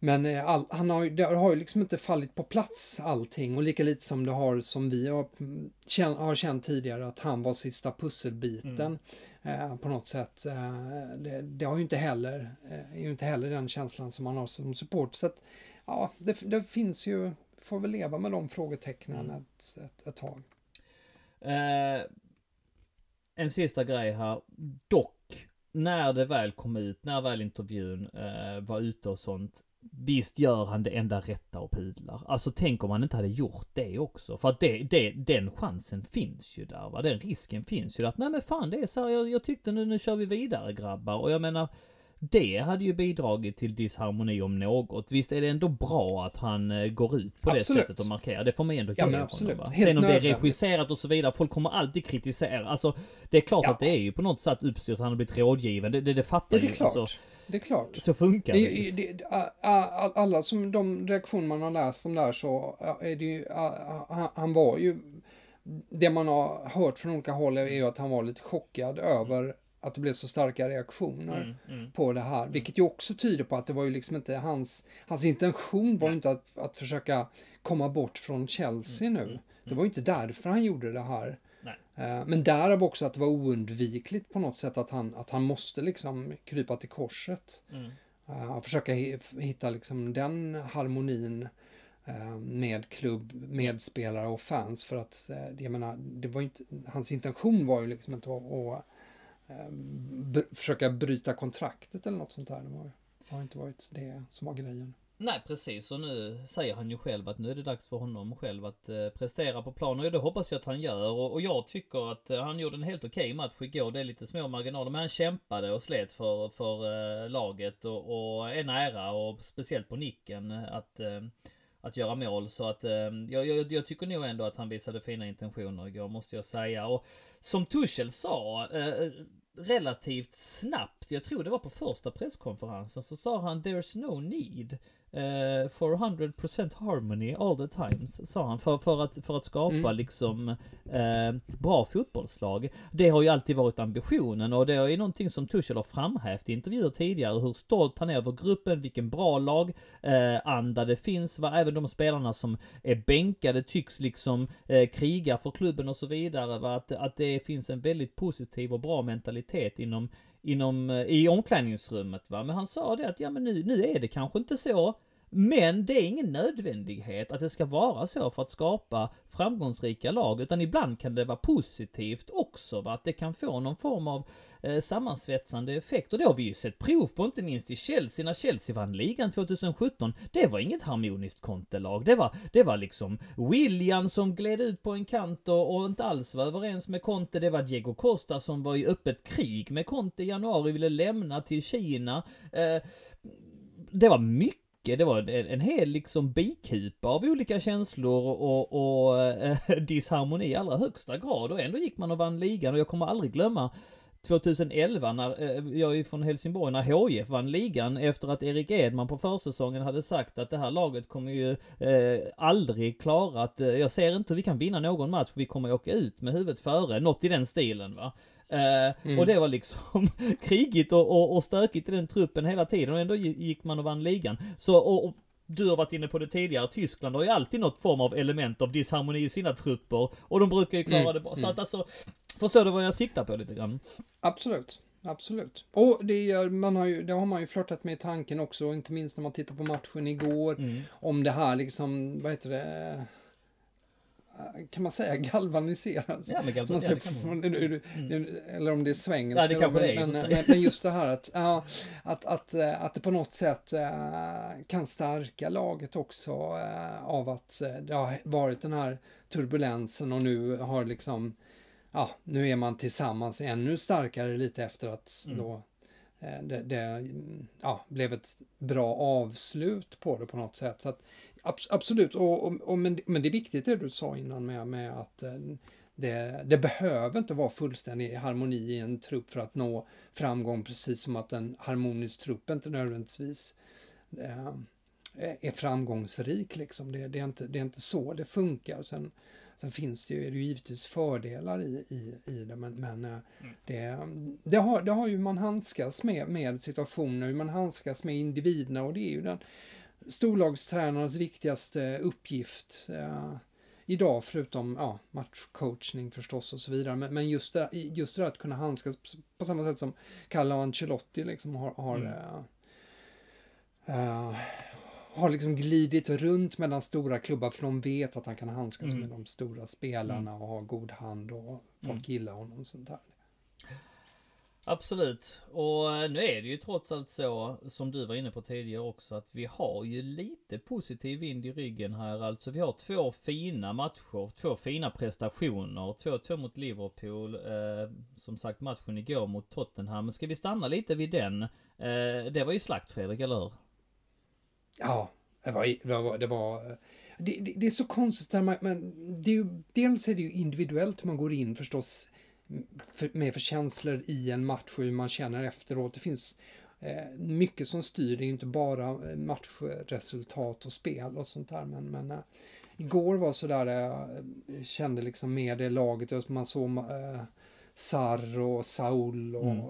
men eh, all, han har, det har ju liksom inte fallit på plats allting och lika lite som det har som vi har, mm, känn, har känt tidigare att han var sista pusselbiten eh, på något sätt. Eh, det, det har ju inte heller, eh, är ju inte heller den känslan som man har som support. Så att, ja, det, det finns ju, får väl leva med de frågetecknen ett, ett, ett tag. Eh, en sista grej här. Dock, när det väl kom ut, när väl intervjun eh, var ute och sånt. Visst gör han det enda rätta och pudlar. Alltså tänk om han inte hade gjort det också. För att det, det, den chansen finns ju där va. Den risken finns ju. Att nej men fan det är så här, jag, jag tyckte nu, nu kör vi vidare grabbar. Och jag menar. Det hade ju bidragit till disharmoni om något. Visst är det ändå bra att han eh, går ut på Absolut. det sättet och markerar. Det får man ändå Ja, ge honom, absolut. va? Helt Sen om det är regisserat och så vidare. Folk kommer alltid kritisera. Alltså det är klart Ja. att det är ju på något sätt uppstyrt. Han har blivit rådgiven. Det, det, det fattar Ja, det är ju. klart. Alltså, Det är klart. så funkar det. Det, det, alla som de reaktioner man har läst om där så är det ju, han var ju, det man har hört från olika håll är ju att han var lite chockad över att det blev så starka reaktioner Mm, mm. på det här. Vilket ju också tyder på att det var ju liksom inte hans, hans intention var ju inte att, att försöka komma bort från Chelsea nu. Det var ju inte därför han gjorde det här. Nej. Eh, Men därav också att det var oundvikligt på något sätt att han, att han måste liksom krypa till korset. Mm. Uh, försöka hi- hitta liksom den harmonin eh, med klubb, medspelare och fans för att eh, jag menar, det var inte, hans intention var ju liksom inte att, att eh, Ehm, försöka bryta kontraktet eller något sånt där. Det var, har inte varit det som var grejen. Nej precis och nu säger han ju själv att nu är det dags för honom själv att eh, prestera på planen och det hoppas jag att han gör och, och jag tycker att eh, han gjorde en helt okej match igår. Det är lite små marginaler men han kämpade och slet för, för eh, laget och, och är nära och speciellt på nicken att eh, att göra mål. Så att eh, jag, jag, jag tycker nog ändå att han visade fina intentioner igår måste jag säga. Och som Tuchel sa eh, relativt snabbt, jag tror det var på första presskonferensen, så sa han “There's no need eh, for 100% harmony all the times”, sa han, för, för, att, för att skapa Mm. liksom eh, bra fotbollslag. Det har ju alltid varit ambitionen och det är ju någonting som Tuchel har framhävt i intervjuer tidigare, hur stolt han är över gruppen, vilken bra lag eh, anda det finns, va? även de spelarna som är bänkade tycks liksom eh, kriga för klubben och så vidare, va? Att, att det finns en väldigt positiv och bra mentalitet inom, inom, eh, i omklädningsrummet va. Men han sa det att ja men nu, nu är det kanske inte så. Men det är ingen nödvändighet att det ska vara så för att skapa framgångsrika lag, utan ibland kan det vara positivt också, va? att det kan få någon form av eh, sammansvetsande effekt. Och det har vi ju sett prov på, inte minst i Chelsea, när Chelsea vann ligan 2017. Det var inget harmoniskt kontelag. Det var, det var liksom William som gled ut på en kant och, och inte alls var överens med Conte. Det var Diego Costa som var i öppet krig med Conte i januari, ville lämna till Kina. Eh, det var mycket det var en, en hel liksom bikupa av olika känslor och, och eh, disharmoni i allra högsta grad. Och ändå gick man och vann ligan. Och jag kommer aldrig glömma 2011 när, eh, jag är ju från Helsingborg, när HIF vann ligan efter att Erik Edman på försäsongen hade sagt att det här laget kommer ju eh, aldrig klara att, eh, jag ser inte hur vi kan vinna någon match, vi kommer åka ut med huvudet före, något i den stilen va. Eh, Mm. Och det var liksom krigigt och, och, och stökigt i den truppen hela tiden och ändå gick man och vann ligan. Så, och, och du har varit inne på det tidigare, Tyskland har ju alltid något form av element av disharmoni i sina trupper och de brukar ju klara Mm, det bra. Så mm. att alltså, förstår du vad jag siktar på lite grann? Absolut. Absolut. Och det, gör, man har ju, det har man ju flörtat med i tanken också, inte minst när man tittar på matchen igår. Mm. Om det här liksom, vad heter det? Kan man säga galvaniseras? Ja, men ganska, ja, man. från- Eller om det är svengelska. Ja, men, men, men just det här att, ja, att, att, eh, att det på något sätt eh, kan stärka laget också eh, av att det har varit den här turbulensen och nu har liksom, ja, nu är man tillsammans ännu starkare lite efter att Mm. då det, det ja, blev ett bra avslut på det på något sätt. Så att, absolut, och, och, och, men, men det är viktigt det du sa innan med, med att eh, det, det, behöver inte vara fullständig harmoni i en trupp för att nå framgång, precis som att en harmonisk trupp inte nödvändigtvis eh, är framgångsrik. Liksom. Det, det, är inte, det är inte så det funkar. Sen, sen finns det ju, är det ju givetvis fördelar i, i, i det, men, men mm. det, det, har, det har ju man handskas med, med situationer, hur man handskas med individerna och det är ju den storlagstränarens viktigaste uppgift. Eh, idag, förutom ja, matchcoachning förstås och så vidare. Men, men just, det, just det att kunna handskas på samma sätt som Carlo Ancelotti liksom har, har, mm. uh, uh, har liksom glidit runt mellan stora klubbar för de vet att han kan handskas mm. med de stora spelarna mm. och ha god hand och folk mm. gillar honom och sånt där. Absolut. Och eh, nu är det ju trots allt så, som du var inne på tidigare också, att vi har ju lite positiv vind i ryggen här. Alltså vi har två fina matcher, två fina prestationer. 2-2 mot Liverpool. Eh, som sagt matchen igår mot Tottenham. Ska vi stanna lite vid den? Eh, det var ju slakt Fredrik, eller hur? Ja, det var... Det, var, det, var, eh, det, det, är så konstigt där man, men det är ju, dels är det ju individuellt man går in förstås för, med för känslor i en match och hur man känner efteråt. Det finns eh, mycket som styr, det är inte bara eh, matchresultat och spel och sånt där. Men, men eh, igår var sådär, jag eh, kände liksom med det laget, man såg eh, Sarr och Saul och mm.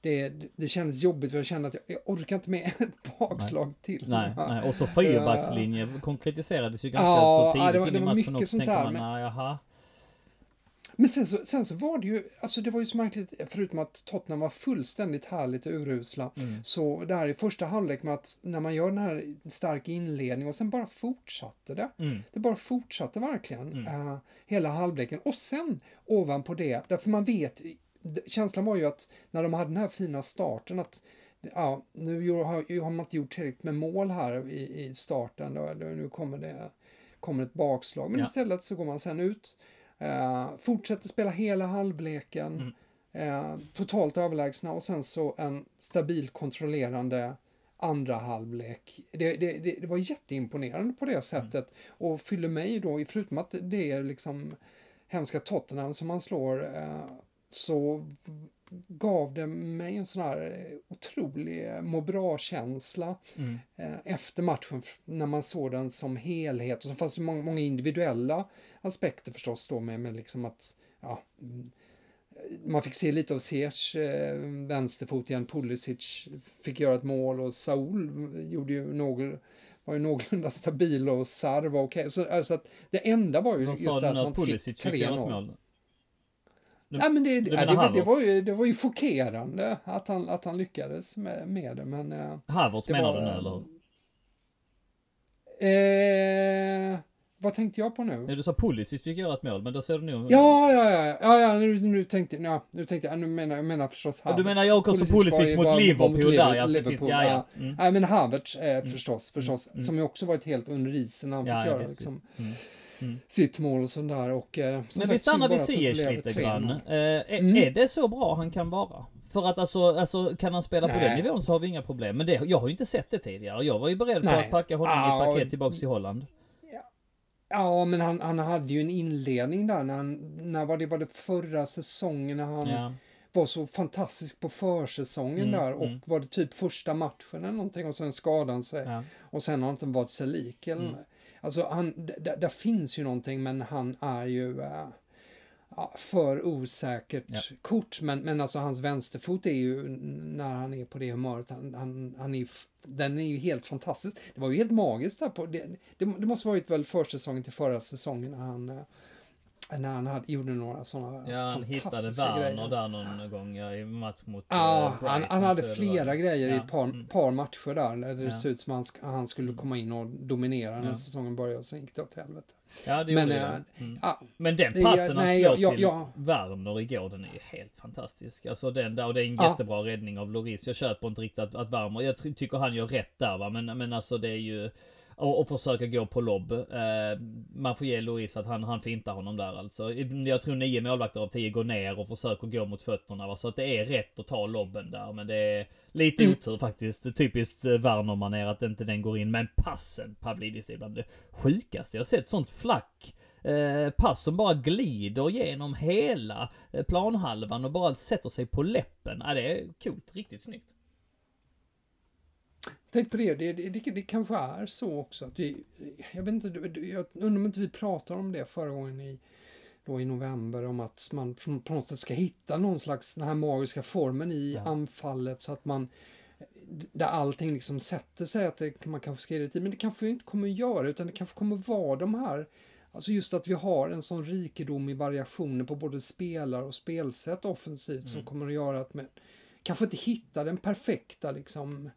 Det, det kändes jobbigt för jag kände att jag, jag orkar inte med ett bakslag nej. till. Nej, nej, och så fyrbackslinje konkretiserades ju ganska ja, så tidigt ja, det var, det var också. Sånt där, man, men, jaha. Men sen så, sen så var det ju, alltså det var ju så märkligt, förutom att Tottenham var fullständigt härligt urusla, mm. så det här i första halvlek med att när man gör den här starka inledningen och sen bara fortsatte det. Mm. Det bara fortsatte verkligen, uh, hela halvleken. Och sen ovanpå det, därför man vet, känslan var ju att när de hade den här fina starten att ja, nu har, har man inte gjort tillräckligt med mål här i, i starten, då, nu kommer det, kommer ett bakslag. Men ja. istället så går man sen ut Eh, fortsätter spela hela halvleken. Mm. Eh, totalt överlägsna och sen så en stabil kontrollerande andra halvlek. Det, det, det, det var jätteimponerande på det mm. sättet mm. och fyller mig då, förutom att det är liksom hemska Tottenham som man slår, eh, så gav det mig en sån här otrolig må bra-känsla mm. eh, efter matchen när man såg den som helhet. Och så fanns det många, många individuella aspekter förstås då med, med liksom att ja, man fick se lite av Ziyech eh, vänsterfot igen, Pulisic fick göra ett mål och Saul gjorde ju något var ju någorlunda stabil och Sarr var okej. Okay. Så alltså att det enda var ju just att man fick 3-0. Du, ja, men det, det, det, det, var ju, det var ju chockerande att han, att han lyckades med, med det. Men, eh, Havertz menar var, du nu eller? Eh, vad tänkte jag på nu? Ja, du sa Pulisic fick göra ett mål, men då ser du nog... Ja, ja, ja, ja, ja nu, nu tänkte ja, nu tänkte jag, nu menar jag menar förstås Havertz. Du menar jag också Pulisic mot Liverpool där, ja, precis, ja, ja. Mm. Nej, men Havertz eh, mm. förstås, förstås, mm. som ju också varit helt under isen när han ja, fick göra liksom. Mm. Mm. sitt mål och sådär och... Eh, Men vi stannar vid Ziyech lite grann. Eh, mm. Är det så bra han kan vara? För att alltså, alltså kan han spela Nej. på den nivån så har vi inga problem. Men det, jag har ju inte sett det tidigare. Jag var ju beredd Nej. på att packa honom ah, i paket tillbaks till Holland. Ja, men han, han hade ju en inledning där när han, när var det, var det förra säsongen när han ja. var så fantastisk på försäsongen mm, där och mm. var det typ första matchen eller någonting och sen skadade han sig. Ja. Och sen har han inte varit sig lik. Eller, mm. Alltså, han, där, finns ju någonting, men han är ju äh, för osäkert ja. kort. Men, men alltså hans vänsterfot är ju, när han är på det humöret, han, han, han är, den är ju helt fantastisk. Det var ju helt magiskt där på, det, det, det måste varit väl försäsongen till förra säsongen när han äh, när han hade, gjorde några sådana Ja, han hittade Werner där någon gång ja, i match mot Ja, uh, han, han hade flera grejer ja. i ett par, mm. par matcher där. Där det ja. såg ut som att han, han skulle komma in och dominera när säsongen började och sen gick det åt helvete. Ja, det men, gjorde äh, mm. ja, Men den passen han slår till jag, Werner igår, den är helt fantastisk. Alltså den där, och det är en jättebra räddning av Loris. Jag köper inte riktigt att, att Werner, jag tycker han gör rätt där va, men, men alltså det är ju och, och försöka gå på lobb. Eh, man får ge Louise att han, han fintar honom där alltså. Jag tror nio målvakter av tio går ner och försöker gå mot fötterna. Va? Så att det är rätt att ta lobben där. Men det är lite mm. otur faktiskt. Typiskt eh, Werner-manér att inte den går in. Men passen Pavlidis, det är bland det sjukaste jag sett. Sånt flack. Eh, pass som bara glider genom hela eh, planhalvan och bara sätter sig på läppen. Ja, det är coolt. Riktigt snyggt. Tänk på det, det, det, det, det kanske är så också att vi, jag vet inte, jag undrar om inte vi pratade om det förra gången i, då i november om att man på något sätt ska hitta någon slags den här magiska formen i ja. anfallet så att man där allting liksom sätter sig, att det, man kanske ska ge det tid, men det kanske inte kommer att göra utan det kanske kommer att vara de här Alltså just att vi har en sån rikedom i variationer på både spelare och spelsätt offensivt mm. som kommer att göra att man kanske inte hittar den perfekta liksom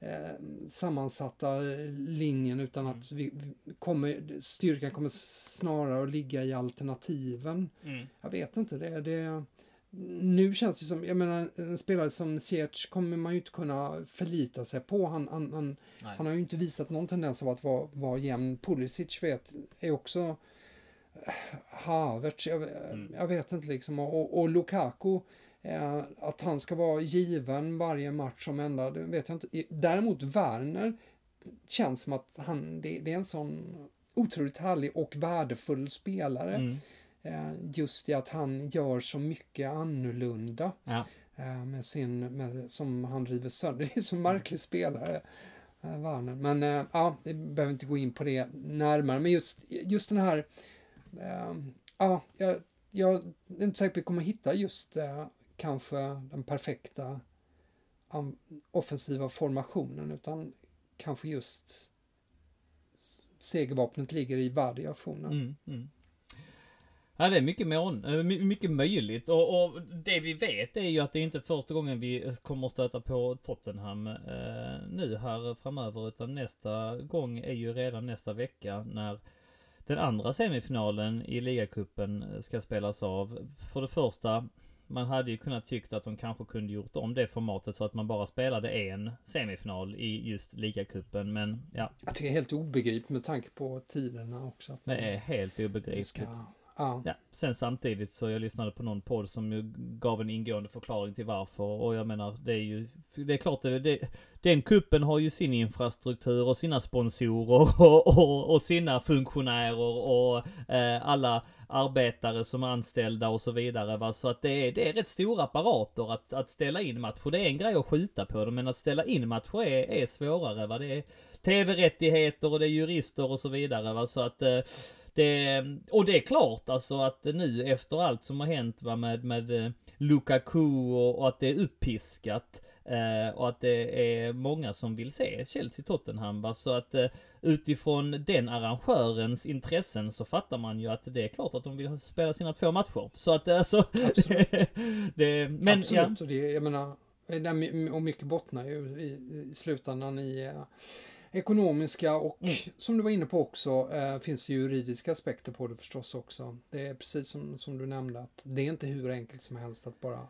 eh, sammansatta linjen utan att vi, kommer, styrkan kommer snarare att ligga i alternativen. Mm. Jag vet inte, det, det nu känns det som, jag menar en spelare som Ziyech kommer man ju inte kunna förlita sig på. Han, han, han, han har ju inte visat någon tendens av att vara, vara jämn. Pulisic vet, är också Havertz, jag, mm. jag vet inte liksom. Och, och Lukaku Eh, att han ska vara given varje match som enda, det vet jag inte. Däremot Werner känns som att han, det, det är en sån otroligt härlig och värdefull spelare. Mm. Eh, just i att han gör så mycket annorlunda. Ja. Eh, med sin, med, som han driver sönder. Det är så märklig spelare. Eh, Werner. Men eh, ja, vi behöver inte gå in på det närmare. Men just, just den här, eh, ja, jag, jag är inte säker på att vi kommer hitta just kanske den perfekta offensiva formationen utan kanske just segervapnet ligger i variationen. Mm, mm. Ja, det är mycket, mån, eh, mycket möjligt och, och, det vi vet är ju att det är inte första gången vi kommer att stöta på Tottenham eh, nu här framöver utan nästa gång är ju redan nästa vecka när den andra semifinalen i ligacupen eh, ska spelas av. För det första man hade ju kunnat tyckt att de kanske kunde gjort om det formatet så att man bara spelade en semifinal i just ligacupen, men ja. Jag tycker det är helt obegripligt med tanke på tiderna också. Det är helt obegripligt. Ska, ja. ja. Sen samtidigt så jag lyssnade på någon podd som ju gav en ingående förklaring till varför och jag menar det är ju, det är klart det, det den kuppen har ju sin infrastruktur och sina sponsorer och, och, och sina funktionärer och eh, alla arbetare som är anställda och så vidare. Va? Så att det är, det är rätt stora apparater att, att ställa in matcher. Det är en grej att skjuta på dem, men att ställa in matcher är, är svårare. Va? Det är tv-rättigheter och det är jurister och så vidare. Va? Så att eh, det, och det är klart alltså att nu efter allt som har hänt va, med, med eh, Lukaku och, och att det är uppiskat Eh, och att det är många som vill se Chelsea-Tottenham va? Så att eh, utifrån den arrangörens intressen så fattar man ju att det är klart att de vill spela sina två matcher. Så att alltså... det, det, men Absolut, ja. och det, jag menar, och mycket bottnar ju i, i slutändan i ekonomiska och mm. som du var inne på också uh, finns det juridiska aspekter på det förstås också. Det är precis som, som du nämnde att det är inte hur enkelt som helst att bara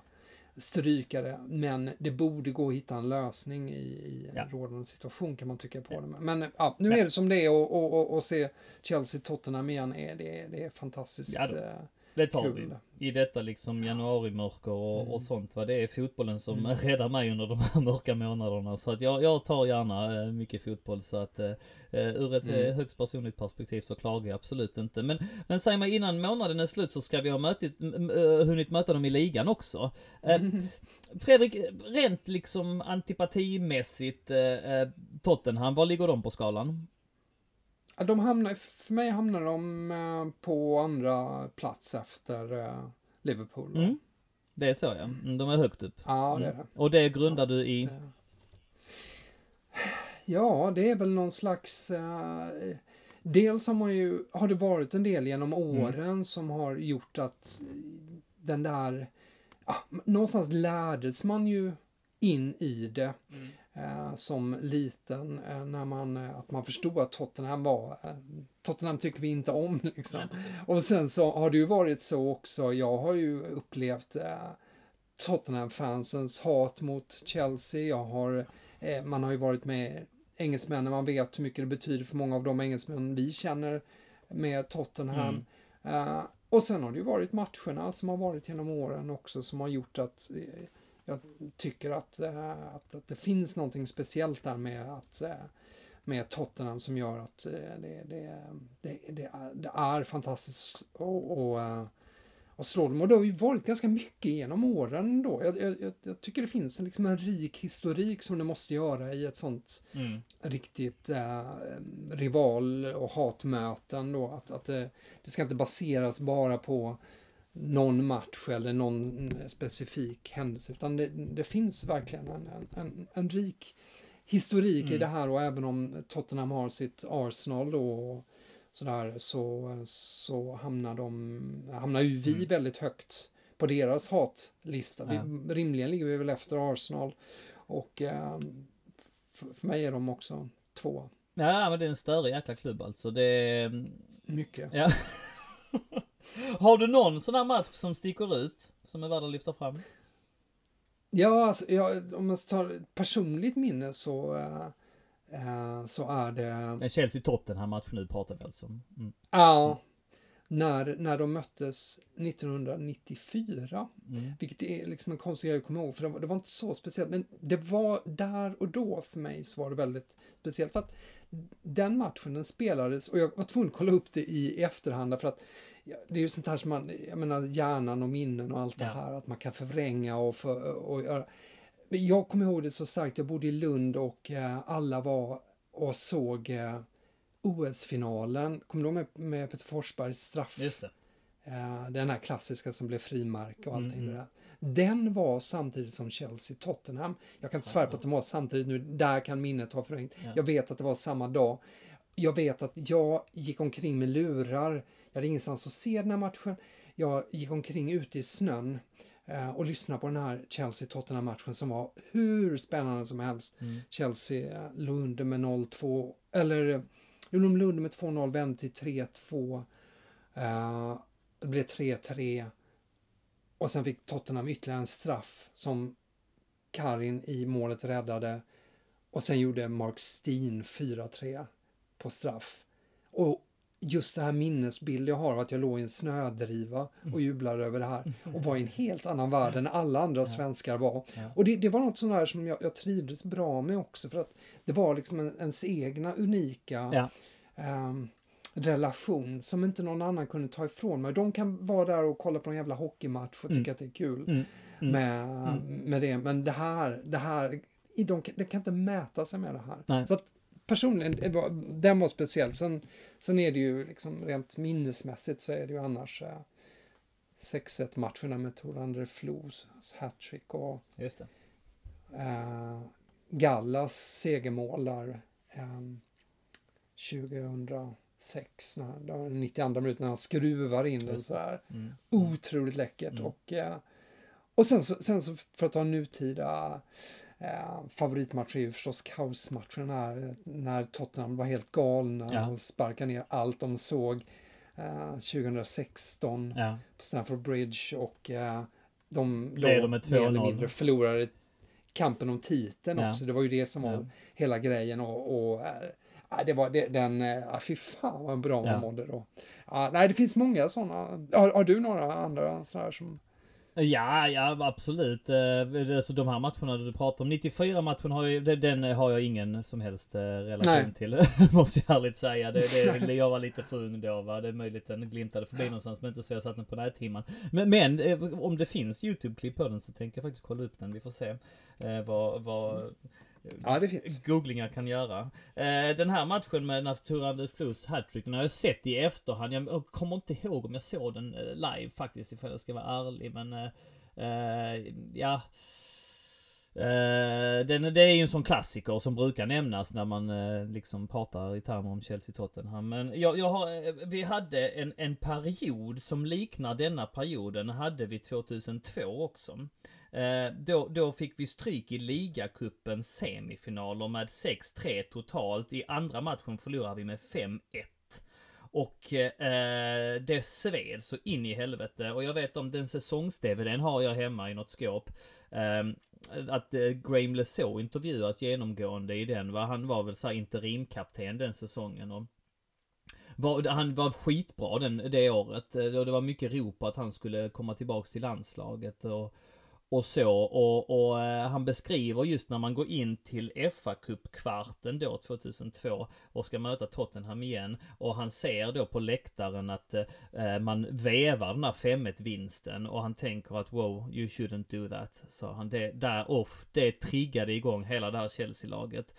stryka det. Men det borde gå att hitta en lösning i, i ja. rådande situation kan man tycka på det. Men ja, nu är det som det är och, och, och, och se Chelsea-Tottenham igen är det, det är fantastiskt. Ja, eh, det tar vi. I detta liksom januarimörker och, mm. och sånt va. Det är fotbollen som mm. räddar mig under de här mörka månaderna. Så att jag, jag tar gärna eh, mycket fotboll så att uh, ur ett mm. högst personligt perspektiv så klagar jag absolut inte. Men, men säg mig innan månaden är slut så ska vi ha mötit, hunnit möta dem i ligan också. Uh, Fredrik, rent liksom antipatimässigt uh, Tottenham, var ligger de på skalan? De hamnar, för mig hamnar de eh, på andra plats efter eh, Liverpool. Mm. Det är så ja. Mm, de är högt upp. Ja, det är mm. det. Och det grundar du i? Ja, det är väl någon slags... Uh, dels har man ju, har det varit en del genom mm. åren mm. som har gjort att den där... Ah, någonstans lärdes man ju in i det. Mm eh, som liten eh, när man, eh, att man förstod att Tottenham var, eh, Tottenham tycker vi inte om liksom. Och sen så har det ju varit så också, jag har ju upplevt eh, Tottenham-fansens hat mot Chelsea, jag har, man har ju varit med engelsmännen, man vet hur mycket det betyder för många av de engelsmän vi känner med Tottenham. Eh, och sen har det ju varit matcherna som har varit genom åren också som har gjort att jag tycker att, eh, att, att det finns någonting speciellt där med att eh, med Tottenham som gör att eh, det, det, det, det, är, är fantastiskt och, och, och slå dem. Och det har ju varit ganska mycket genom åren då. Jag, jag, jag tycker det finns en, liksom en rik historik som det måste göra i ett sånt Mm. riktigt eh, rival och hatmöten då. Att, att det, det ska inte baseras bara på någon match eller någon specifik händelse utan det, det finns verkligen en, en, en, rik historik i Mm. det här och även om Tottenham har sitt Arsenal då och sådär så, så hamnar de, hamnar ju vi Mm. väldigt högt på deras hatlista. Vi, Ja. Rimligen ligger vi väl efter Arsenal och eh, för, för mig är de också två. Ja, men det är en större jäkla klubb alltså. Det är... Mycket. Ja. Har du någon sån här match som sticker ut? Som är värd att lyfta fram? Ja, alltså, ja, om man tar ett personligt minne så, eh, så är det, En Chelsea-Tottenham-match nu pratar vi alltså om. Mm. ja, när, när de möttes 1994. Mm. Vilket är liksom en konstig grej att komma ihåg, för det var, det var inte så speciellt. Men det var där och då för mig så var det väldigt speciellt. För att den matchen den spelades, och jag var tvungen att kolla upp det i efterhand, därför att det är ju sånt här som man, jag menar hjärnan och minnen och allt det Ja. här, att man kan förvränga och, för, och göra. Jag kommer ihåg det så starkt, jag bodde i Lund och eh, alla var och såg eh, OS-finalen, kommer du ihåg med, med Peter Forsbergs straff? Just det. Eh, den här klassiska som blev frimärke och allting Mm, det där. Den var samtidigt som Chelsea-Tottenham. Jag kan inte svära på att de var samtidigt nu, där kan minnet ha förvrängt. Ja. Jag vet att det var samma dag. Jag vet att jag gick omkring med lurar. Jag hade ingenstans att se den här matchen. Jag gick omkring ute i snön eh, och lyssnade på den här Chelsea-Tottenham-matchen som var hur spännande som helst. Mm. Chelsea eh, låg under med 0-2, eller eh, jo, de låg under med 2-0, vände till 3-2. Eh, det blev 3-3. Och sen fick Tottenham ytterligare en straff som Karin i målet räddade. Och sen gjorde Mark Steen 4-3 på straff. Och just det här minnesbild jag har av att jag låg i en snödriva och jublade över det här och var i en helt annan värld än alla andra svenskar var. Och det, det var något sånt där som jag, jag trivdes bra med också för att det var liksom en, ens egna unika Ja. ehm, relation som inte någon annan kunde ta ifrån mig. De kan vara där och kolla på en jävla hockeymatch och Mm. tycka att det är kul Mm. Mm. med, med det. Men det här, det här, de, det kan inte mäta sig med det här. Nej. Så att personligen, var, den var speciell. Sen, sen är det ju liksom rent minnesmässigt så är det ju annars eh, 6-1 matcherna med Tor André Flos hattrick och Just det. eh, Gallas segermål där eh, 2006, när, det var den 92 minuten när han skruvar in den så här. Mm. Otroligt läckert. Mm. Och, eh, och sen, så, sen så för att ta nutida eh, favoritmatch är ju förstås kaosmatchen här när Tottenham var helt galna Ja. och sparkade ner allt de såg eh, 2016 Ja. på Stamford Bridge och eh, de med mer eller 2-0. mindre förlorade kampen om titeln Ja. också. Det var ju det som var Ja. hela grejen och, och ja, det var det, den, ja, fy fan vad bra man Ja. mådde då. Ja, nej, det finns många sådana. Har, har du några andra sådana som... Ja, ja absolut. Eh, det- Så de här matcherna du pratar om, 94-matchen har ju, den- har jag ingen som helst eh, relation Nej. till. Måste jag ärligt säga. Det, det, jag var lite för ung då va. Det är möjligt den glimtade förbi någonstans men inte så jag satt den på näthinnan. Men, men eh, om det finns YouTube-klipp på den så tänker jag faktiskt kolla upp den. Vi får se eh, vad, vad Ja, det finns. googlingar kan göra. Eh, den här matchen med Naturande Flus hattrick, den har jag sett i efterhand. Jag kommer inte ihåg om jag såg den eh, live faktiskt, ifall jag ska vara ärlig. Men eh, eh ja. Uh, den, det är ju en sån klassiker som brukar nämnas när man uh, liksom pratar i termer om Chelsea-Tottenham. Men jag, jag har, vi hade en, en period som liknar denna perioden, hade vi 2002 också. Eh, då, då fick vi stryk i ligacupens semifinaler med 6-3 totalt. I andra matchen förlorade vi med 5-1. Och eh, det sved så in i helvete. Och jag vet om den säsongs-DVDn har jag hemma i något skåp. Eh, att eh, Graham LeSaux intervjuas genomgående i den. Va? Han var väl så här interimkapten den säsongen. Och var, han var skitbra den, det året. Eh, och det var mycket rop på att han skulle komma tillbaks till landslaget. Och, och så. Och, och eh, han beskriver just när man går in till fa kuppkvarten då 2002 och ska möta Tottenham igen. Och han ser då på läktaren att eh, eh man vevar den här 5-1 vinsten och han tänker att wow, you shouldn't do that. Så han det där off, det triggade igång hela det här Chelsea-laget.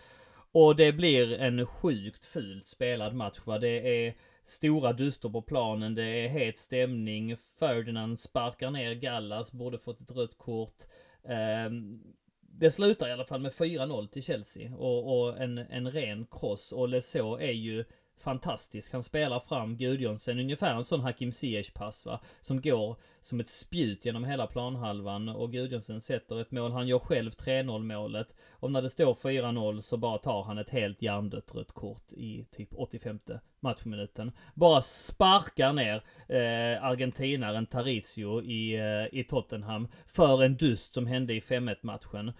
Och det blir en sjukt fult spelad match va. Det är stora duster på planen, det är het stämning. Ferdinand sparkar ner Gallas, borde fått ett rött kort. Ehm, det slutar i alla fall med 4-0 till Chelsea och, och, en, en ren kross. Och Lesaux är ju fantastisk. Han spelar fram Gudjonsen, ungefär en sån Hakim Ziyech pass va. Som går som ett spjut genom hela planhalvan och Gudjonsen sätter ett mål. Han gör själv 3-0 målet. Och när det står 4-0 så bara tar han ett helt hjärndött rött kort i typ 85 matchminuten. Bara sparkar ner eh, argentinaren Taricio i, eh, i Tottenham för en dust som hände i 5-1 matchen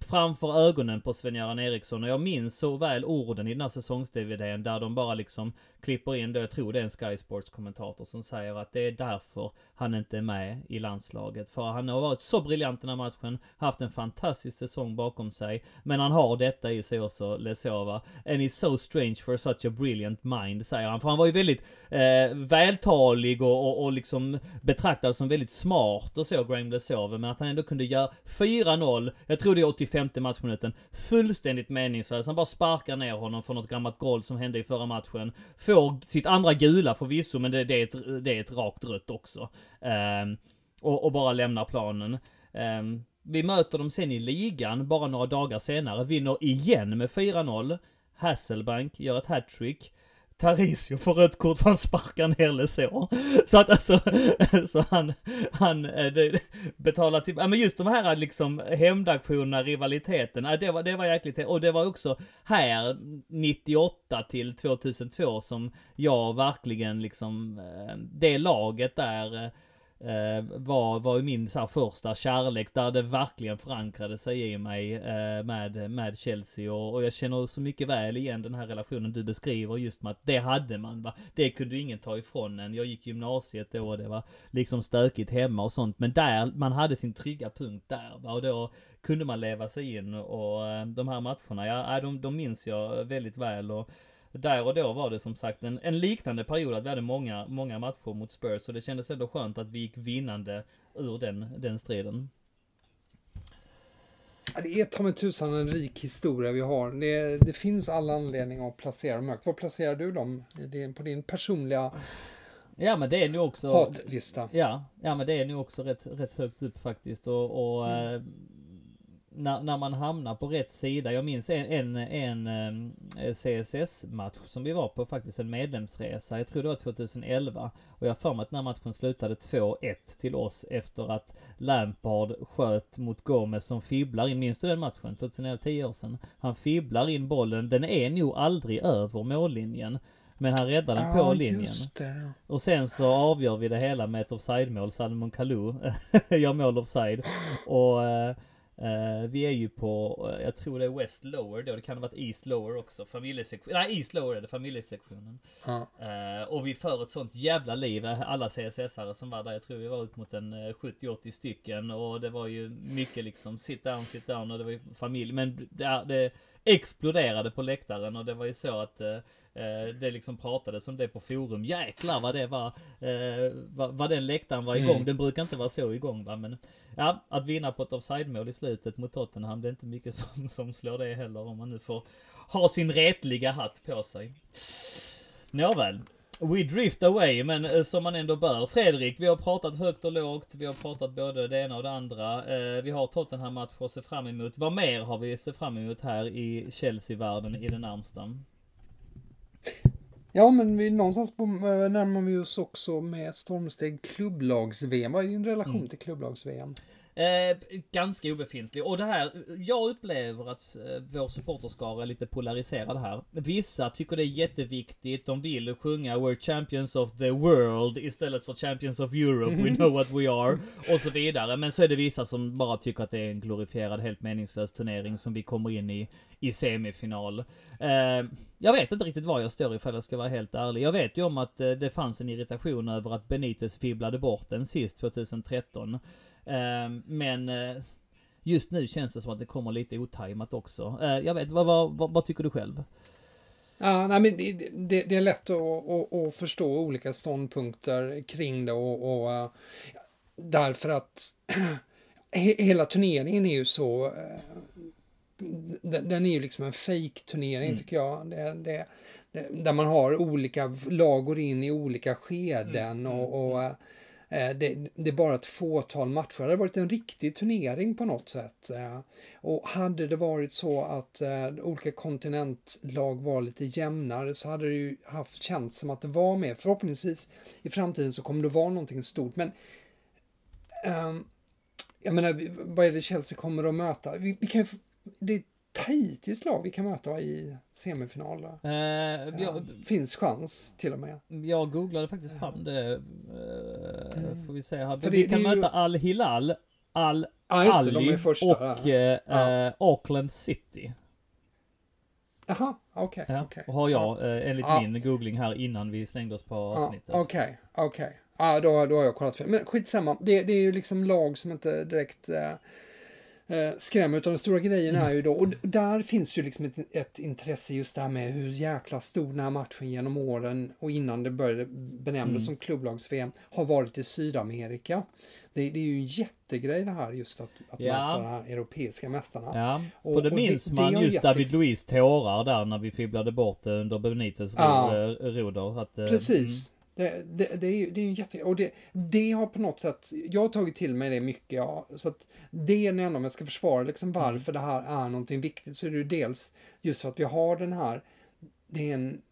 framför ögonen på Sven-Göran Eriksson och jag minns så väl orden i den här säsongs-DVDn där de bara liksom klipper in då, jag tror det är en Sky Sports kommentator som säger att det är därför han inte är med i landslaget. För han har varit så briljant den här matchen, haft en fantastisk säsong bakom sig, men han har detta i sig också, Lesova. And it's so strange for such a brilliant mind, säger han. För han var ju väldigt eh, vältalig och, och, och liksom betraktad som väldigt smart och så, Graham Lesova, men att han ändå kunde göra 4-0, jag tror det är 85 matchminuten, fullständigt meningslös. Han bara sparkar ner honom för något gammalt golv som hände i förra matchen. Får sitt andra gula förvisso, men det, det, är, ett, det är ett rakt rött också. Eh, och, och, bara lämnar planen. Eh, vi möter dem sen i ligan bara några dagar senare, vinner igen med 4-0. Hasselbank gör ett hattrick. Tarisio får rött kort för han sparkar ner Lesor. Så att alltså, så han, han eh, det, betalar till, ja men just de här liksom hämndaktionerna, rivaliteten, ja, det var, det var jäkligt, och det var också här 98 till 2002 som jag verkligen liksom, eh, det laget där eh, eh, var, var ju min så här, första kärlek där det verkligen förankrade sig i mig eh, med, med Chelsea och, och, jag känner så mycket väl igen den här relationen du beskriver just med att det hade man va. Det kunde ingen ta ifrån en. Jag gick gymnasiet då och det var liksom stökigt hemma och sånt men där, man hade sin trygga punkt där va och då kunde man leva sig in och eh, de här matcherna, ja äh, de, de minns jag väldigt väl och där och då var det som sagt en, en liknande period att vi hade många, många matcher mot Spurs. Så det kändes ändå skönt att vi gick vinnande ur den, den striden. Ja, det är ta mig tusan en rik historia vi har. Det, det finns alla anledningar att placera dem högt. Var placerar du dem på din personliga Ja men det är nog också... Hatlista. Ja, ja men det är nog också rätt, rätt högt upp faktiskt. Och, och mm. När, när man hamnar på rätt sida. Jag minns en, en, en eh, CSS-match som vi var på, faktiskt en medlemsresa. Jag tror det var 2011. Och jag har för mig att den här matchen slutade 2-1 till oss efter att Lampard sköt mot Gomez som fibblar in. Minns du den matchen? 2011, 10 år sedan. Han fibblar in bollen. Den är nog aldrig över mållinjen. Men han räddar den ja, på linjen. Och sen så avgör vi det hela med ett offside-mål. Salmon Kalou gör mål offside. Och eh, Uh, vi är ju på, uh, jag tror det är West Lower då, det kan ha varit East Lower också, familjesektionen, nej East Lower är det, familjesektionen. Uh. och vi för ett sånt jävla liv, alla CSS-are som var där, jag tror vi var ut mot en 70-80 stycken och det var ju mycket liksom sit down, sit down och det var ju familj, men det, det exploderade på läktaren och det var ju så att det liksom pratades om det på forum. Jäklar vad det var, eh, vad, vad den läktaren var igång. Mm. Den brukar inte vara så igång va. Men ja, att vinna på ett offside-mål i slutet mot Tottenham, det är inte mycket som, som slår det heller. Om man nu får ha sin retliga hatt på sig. Nåväl. We drift away, men eh, som man ändå bör. Fredrik, vi har pratat högt och lågt. Vi har pratat både det ena och det andra. Eh, vi har Tottenham-match att se fram emot. Vad mer har vi se fram emot här i Chelsea-världen i den närmsta? Ja, men vi, någonstans på, eh, närmar vi oss också med stormsteg klubblags-VM. Vad är din relation mm. till klubblags-VM? Eh, ganska obefintlig. Och det här, jag upplever att eh, vår supporterskara är lite polariserad här. Vissa tycker det är jätteviktigt, de vill sjunga We're Champions of the World istället för Champions of Europe, We know what we are. Och så vidare. Men så är det vissa som bara tycker att det är en glorifierad, helt meningslös turnering som vi kommer in i, i semifinal. Eh, jag vet inte riktigt var jag står ifall jag ska vara helt ärlig. Jag vet ju om att det fanns en irritation över att Benitez fibblade bort den sist 2013. Ehm, men eh, just nu känns det som att det kommer lite otajmat också. Eh, jag vet, vad, vad, vad, tycker du själv? Ja, nej, men det, det, är lätt att, att, att, förstå olika ståndpunkter kring det och, och uh, därför att hela turneringen är ju så den är ju liksom en fake-turnering mm. tycker jag. Det, det, det, där man har olika lag går in i olika skeden mm. och, och mm. Eh, Eh, det, det, är bara ett fåtal matcher. Det hade varit en riktig turnering på något sätt. Eh. Och hade det varit så att eh, olika kontinentlag var lite jämnare så hade det ju haft känts som att det var mer. Förhoppningsvis i framtiden så kommer det vara någonting stort. Men um, jag menar, vad är det Chelsea kommer att möta? Vi, vi kan, det Taitis lag vi kan möta i semifinal? Eh, jag, finns chans till och med. Jag googlade faktiskt fram det. Eh, mm. Får vi se här. För vi det, kan det möta ju... Al-Hilal, Al ah, Ali och eh, ja. Auckland City. Jaha, okej. Okay, ja, okay. har jag eh, enligt ja. min googling här innan vi slängde oss på avsnittet. Okej, okay, okej. Okay. Ja, då, då har jag kollat fel. Men skitsamma. Det, det är ju liksom lag som inte direkt eh, eh, skrämmer. Utan den stora grejen är ju då, och där finns ju liksom ett, ett, intresse just det här med hur jäkla stor den här matchen genom åren och innan det började benämnas mm. som klubblags-VM har varit i Sydamerika. Det, det, är ju en jättegrej det här just att, att ja. möta de här europeiska mästarna. Ja, och, för det minns det, man det just David Luiz tårar där när vi fibblade bort det under Benites ja. roder. Att, eh, Precis. Mm. Det, det, det, är ju det är ju jätte... Och det, det har på något sätt... Jag har tagit till mig det mycket, ja. Så att det är ändå, om jag ska försvara liksom mm. varför det här är någonting viktigt, så är det ju dels just för att vi har den här... Det är en...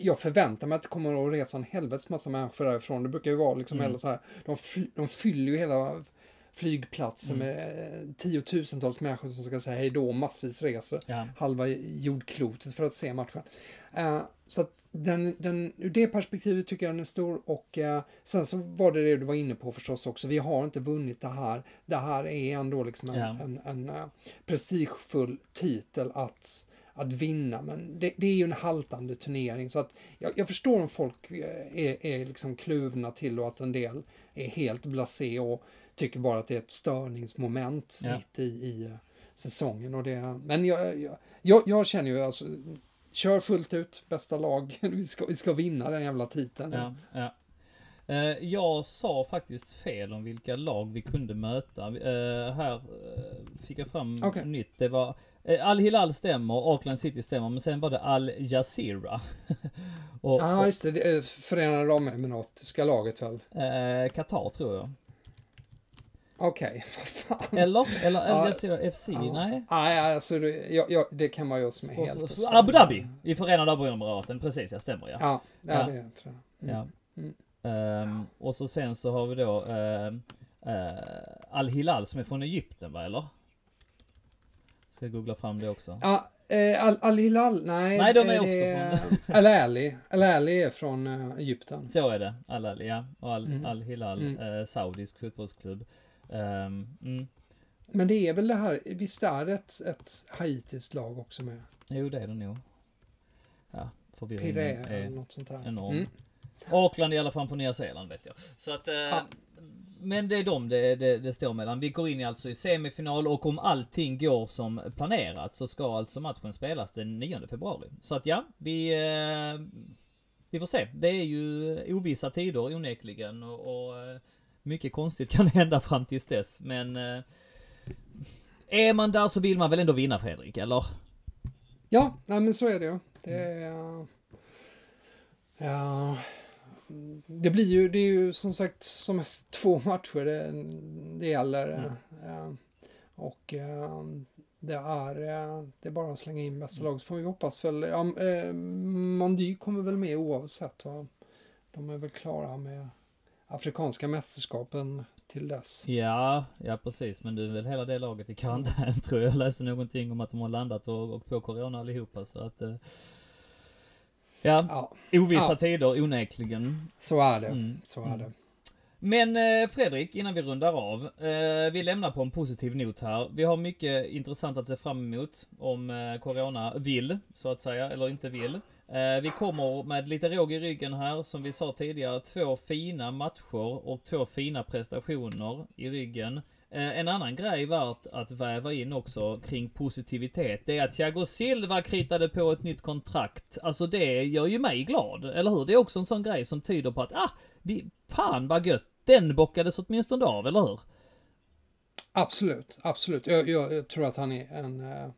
Jag förväntar mig att det kommer att resa en helvetes massa människor därifrån. Det brukar ju vara liksom, mm. så här, de, fly, de fyller ju hela flygplatser mm. med tiotusentals människor som ska säga hej då, massvis reser ja. halva jordklotet för att se matchen. Uh, så att den, den, ur det perspektivet tycker jag den är stor och uh, sen så var det det du var inne på förstås också. Vi har inte vunnit det här. Det här är ändå liksom en, ja. en, en uh, prestigefull titel att att vinna. Men det, det, är ju en haltande turnering så att jag, jag förstår om folk är, är liksom kluvna till och att en del är helt blasé och tycker bara att det är ett störningsmoment ja. mitt i, i säsongen. Och det, men jag, jag, jag känner ju alltså, kör fullt ut, bästa lag, vi ska, vi ska vinna den jävla titeln. Ja, ja. Eh, jag sa faktiskt fel om vilka lag vi kunde möta. Eh, här eh, fick jag fram okay. nytt. Det var Al-Hilal stämmer, Auckland City stämmer, men sen var det Al Jazeera. Ja, ah, just det. det Förenade Arabemiratiska laget väl? Qatar tror jag. Okej, okay, vad fan. Eller? Eller Jazeera FC? Ja. Nej? Nej, alltså det, jag, jag, det kan man ju som är helt... Så, Abu Dhabi! I Förenade Arabemiraten, precis, jag stämmer ja. Ja, ja, ja. det är det. Mm. Ja. Mm. Um, och så sen så har vi då uh, uh, Al-Hilal som är från Egypten va, eller? Ska jag googla fram det också? Ja, uh, Al-Hilal, nej. Nej, de är också från... Al-Ali. Al-Ali är från uh, Egypten. Så är det. Al-Ali, ja. Och Al-Hilal, mm. Al mm. saudisk fotbollsklubb. Um, mm. Men det är väl det här, visst är det ett, ett haitiskt lag också med? Jo, det är det nog. Ja, förvirringen är eller något sånt här. enorm. Mm. Auckland i alla fall på Nya Zeeland vet jag. Så att, eh, ja. Men det är dem det, det, det, står mellan. Vi går in i alltså i semifinal och om allting går som planerat så ska alltså matchen spelas den 9 februari. Så att ja, vi... Eh, vi får se. Det är ju ovissa tider onekligen och, och eh, mycket konstigt kan hända fram tills dess, men... Eh, är man där så vill man väl ändå vinna Fredrik, eller? Ja, nej men så är det ju. Det är... Ja, det blir ju, det är ju som sagt som mest två matcher det, det gäller. Mm. Ja, och det är, det är bara att slänga in bästa lag. Så får vi hoppas väl, ja, eh, Mondy kommer väl med oavsett va. De är väl klara med afrikanska mästerskapen till dess. Ja, ja precis. Men du är väl hela det laget i karantän tror jag. Jag läste någonting om att de har landat och, och på corona allihopa. Så att... Eh, ja, Ja, ovissa Ja. tider onekligen. så är det. Mm. Så är Mm. det. Men eh, Fredrik, innan vi rundar av. Eh, vi lämnar på en positiv not här. Vi har mycket intressant att se fram emot om eh, Corona vill, så att säga, eller inte vill. Eh, vi kommer med lite råg i ryggen här, som vi sa tidigare, två fina matcher och två fina prestationer i ryggen. Eh, en annan grej värt att väva in också kring positivitet, det är att Thiago Silva kritade på ett nytt kontrakt. Alltså det gör ju mig glad, eller hur? Det är också en sån grej som tyder på att, ah, vi, fan vad gött, den bockades åtminstone av, eller hur? Absolut, absolut. Jag, jag, jag tror att han är en eh,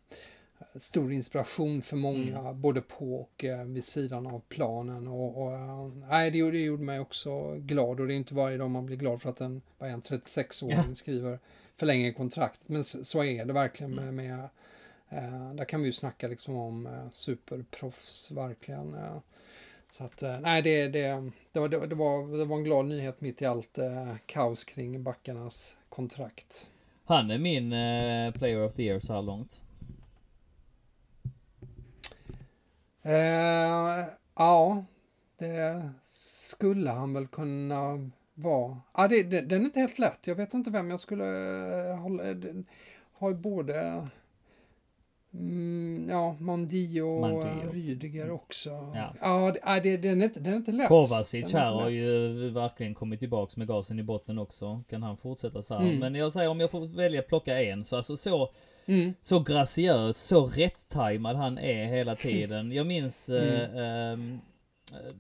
stor inspiration för många, Mm. både på och eh, vid sidan av planen. Och, och, eh, nej, det, gjorde- det gjorde mig också glad och det är inte varje dag man blir glad för att en, en 36-åring skriver förlänger kontrakt. Men så, så är det verkligen med, med eh, där kan vi ju snacka liksom om eh, superproffs verkligen. Eh, så att, eh, nej, det, det, det, var, det, var- det, var, en glad nyhet mitt i allt kaos kring backarnas kontrakt. Han är min player of the year så här långt. Eh, ja, det skulle han väl kunna vara. Ja, det, det, den är inte helt lätt. Jag vet inte vem jag skulle eh, hålla. Den har ju både mm, ja, Mondi och. Rydiger också. Ja. Ja, det, ja, det, den, är inte, den är inte lätt. Kovacic här har ju verkligen kommit tillbaks med gasen i botten också. Kan han fortsätta så här? Mm. Men jag säger om jag får välja plocka en så alltså så Mm, Så graciös, så rätt-tajmad han är hela tiden. Jag minns eh, Mm. ehm,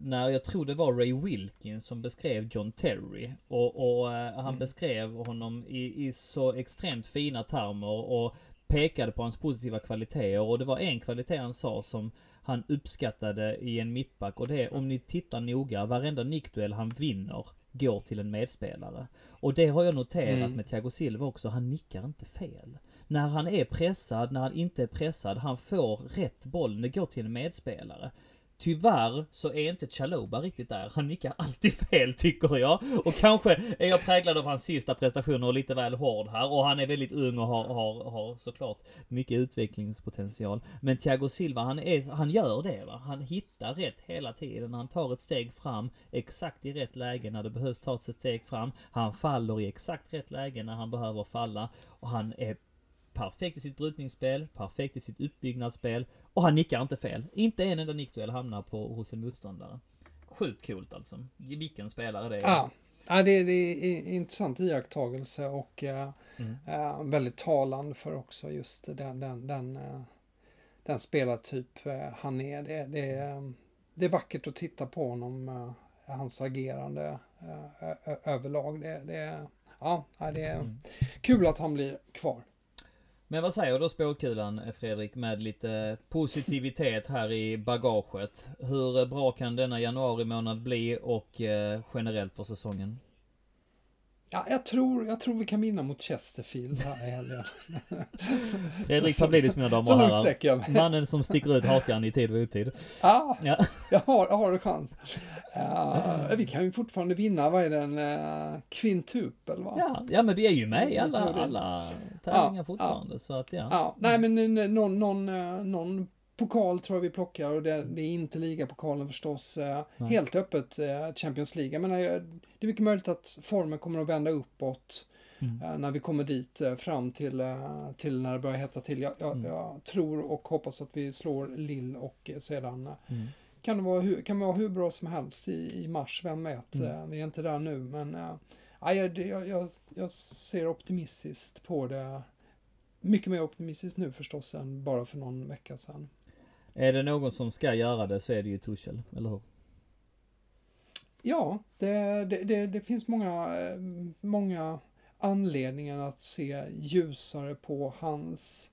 när jag tror det var Ray Wilkins som beskrev John Terry. Och, och eh, han Mm. beskrev honom i, i så extremt fina termer och pekade på hans positiva kvaliteter. Och det var en kvalitet han sa som han uppskattade i en mittback och det är om ni tittar noga, varenda nickduell han vinner går till en medspelare. Och det har jag noterat Mm. med Thiago Silva också, han nickar inte fel. När han är pressad, när han inte är pressad, han får rätt boll, det går till en medspelare. Tyvärr så är inte Chaloba riktigt där. Han nickar alltid fel tycker jag. Och kanske är jag präglad av hans sista prestationer och lite väl hård här. Och han är väldigt ung och har, har, har såklart mycket utvecklingspotential. Men Thiago Silva, han, är, han gör det va. Han hittar rätt hela tiden. Han tar ett steg fram exakt i rätt läge när det behövs ta ett steg fram. Han faller i exakt rätt läge när han behöver falla. Och han är perfekt i sitt brytningsspel, perfekt i sitt uppbyggnadsspel och han nickar inte fel. Inte en enda nickduell hamnar på hos en motståndare. Sjukt coolt alltså. Vilken spelare det är. Ja, ja det, det är intressant iakttagelse och eh, Mm. eh, väldigt talande för också just den, den, den, eh, den spelartyp han är. Det, det, är. det är vackert att titta på honom, hans agerande överlag. Det, det, är- ja, ja, det är Mm. kul att han blir kvar. Men vad säger då spåkulan Fredrik med lite positivitet här i bagaget? Hur bra kan denna januari månad bli och eh, generellt för säsongen? Ja, jag, tror, jag tror vi kan vinna mot Chesterfield här i helgen. Fredrik Pavlidis mina damer och herrar. Mannen som sticker ut hakan i tid och otid. Ja, Ja. jag har, jag har en chans. Eh, vi kan ju fortfarande vinna, vad är det, en uh, kvintupel va? Ja, ja men vi är ju med i alla, alla tävlingar Ja, fortfarande. Så att ja. Ja, nej men eh, någon, någon, eh, någon pokal tror jag vi plockar och det, det är inte ligapokalen förstås. eh, Nej. Helt öppet eh, Champions League. Jag menar, eh, det är mycket möjligt att formen kommer att vända uppåt Mm. när vi kommer dit fram till, till när det börjar hetta till. Jag, jag, Mm. jag tror och hoppas att vi slår Lill och sedan Mm. kan det vara hur, kan vara hur bra som helst i, i mars, vem vet. Mm. Vi är inte där nu, men det- jag, jag, jag ser optimistiskt på det. Mycket mer optimistiskt nu förstås än bara för någon vecka sedan. Är det någon som ska göra det så är det ju Tuchel, eller hur? Ja, det, det, det, det finns många, eh, många anledningar att se ljusare på hans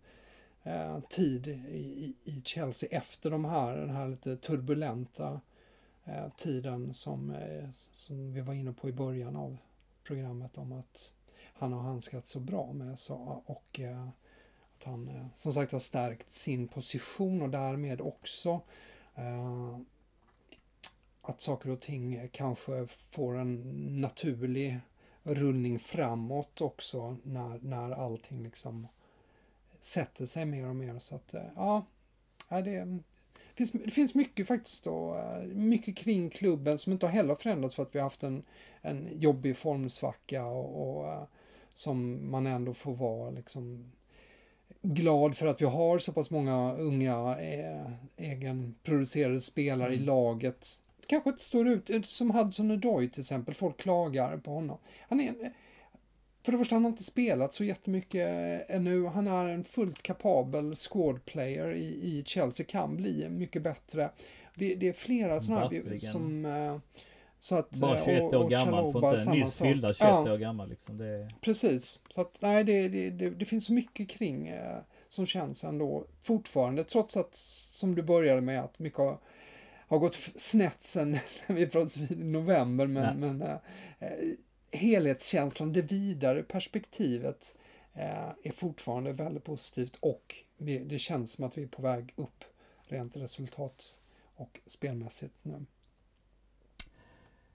eh, tid i, i- i Chelsea efter de här, den här lite turbulenta eh, tiden som, eh, som vi var inne på i början av programmet om att han har handskats så bra med så, och eh, att han eh, som sagt har stärkt sin position och därmed också eh, att saker och ting kanske får en naturlig rullning framåt också när, när allting liksom sätter sig mer och mer. Så att, eh, ja, det, finns, det finns mycket faktiskt då, eh, mycket kring klubben som inte heller förändrats för att vi har haft en, en jobbig formsvacka och, och som man ändå får vara liksom glad för att vi har så pass många unga eh, egenproducerade spelare mm. i laget. Kanske inte står ut, som Hudson Odoi till exempel, folk klagar på honom. Han är, för det första, han har inte spelat så jättemycket ännu. Han är en fullt kapabel squad player i, i Chelsea, kan bli mycket bättre. Det är flera sådana här som... Eh, så att, Bara 21 och, och år gammal, får inte nyss fyllda 21 ja, år gammal liksom. Det... Precis, så att nej, det, det, det, det finns så mycket kring eh, som känns ändå fortfarande, trots att som du började med att mycket har, har gått snett sen vi pratades vid i november, men, men eh, eh helhetskänslan, det vidare perspektivet eh, är fortfarande väldigt positivt och vi, det känns som att vi är på väg upp rent resultat och spelmässigt nu.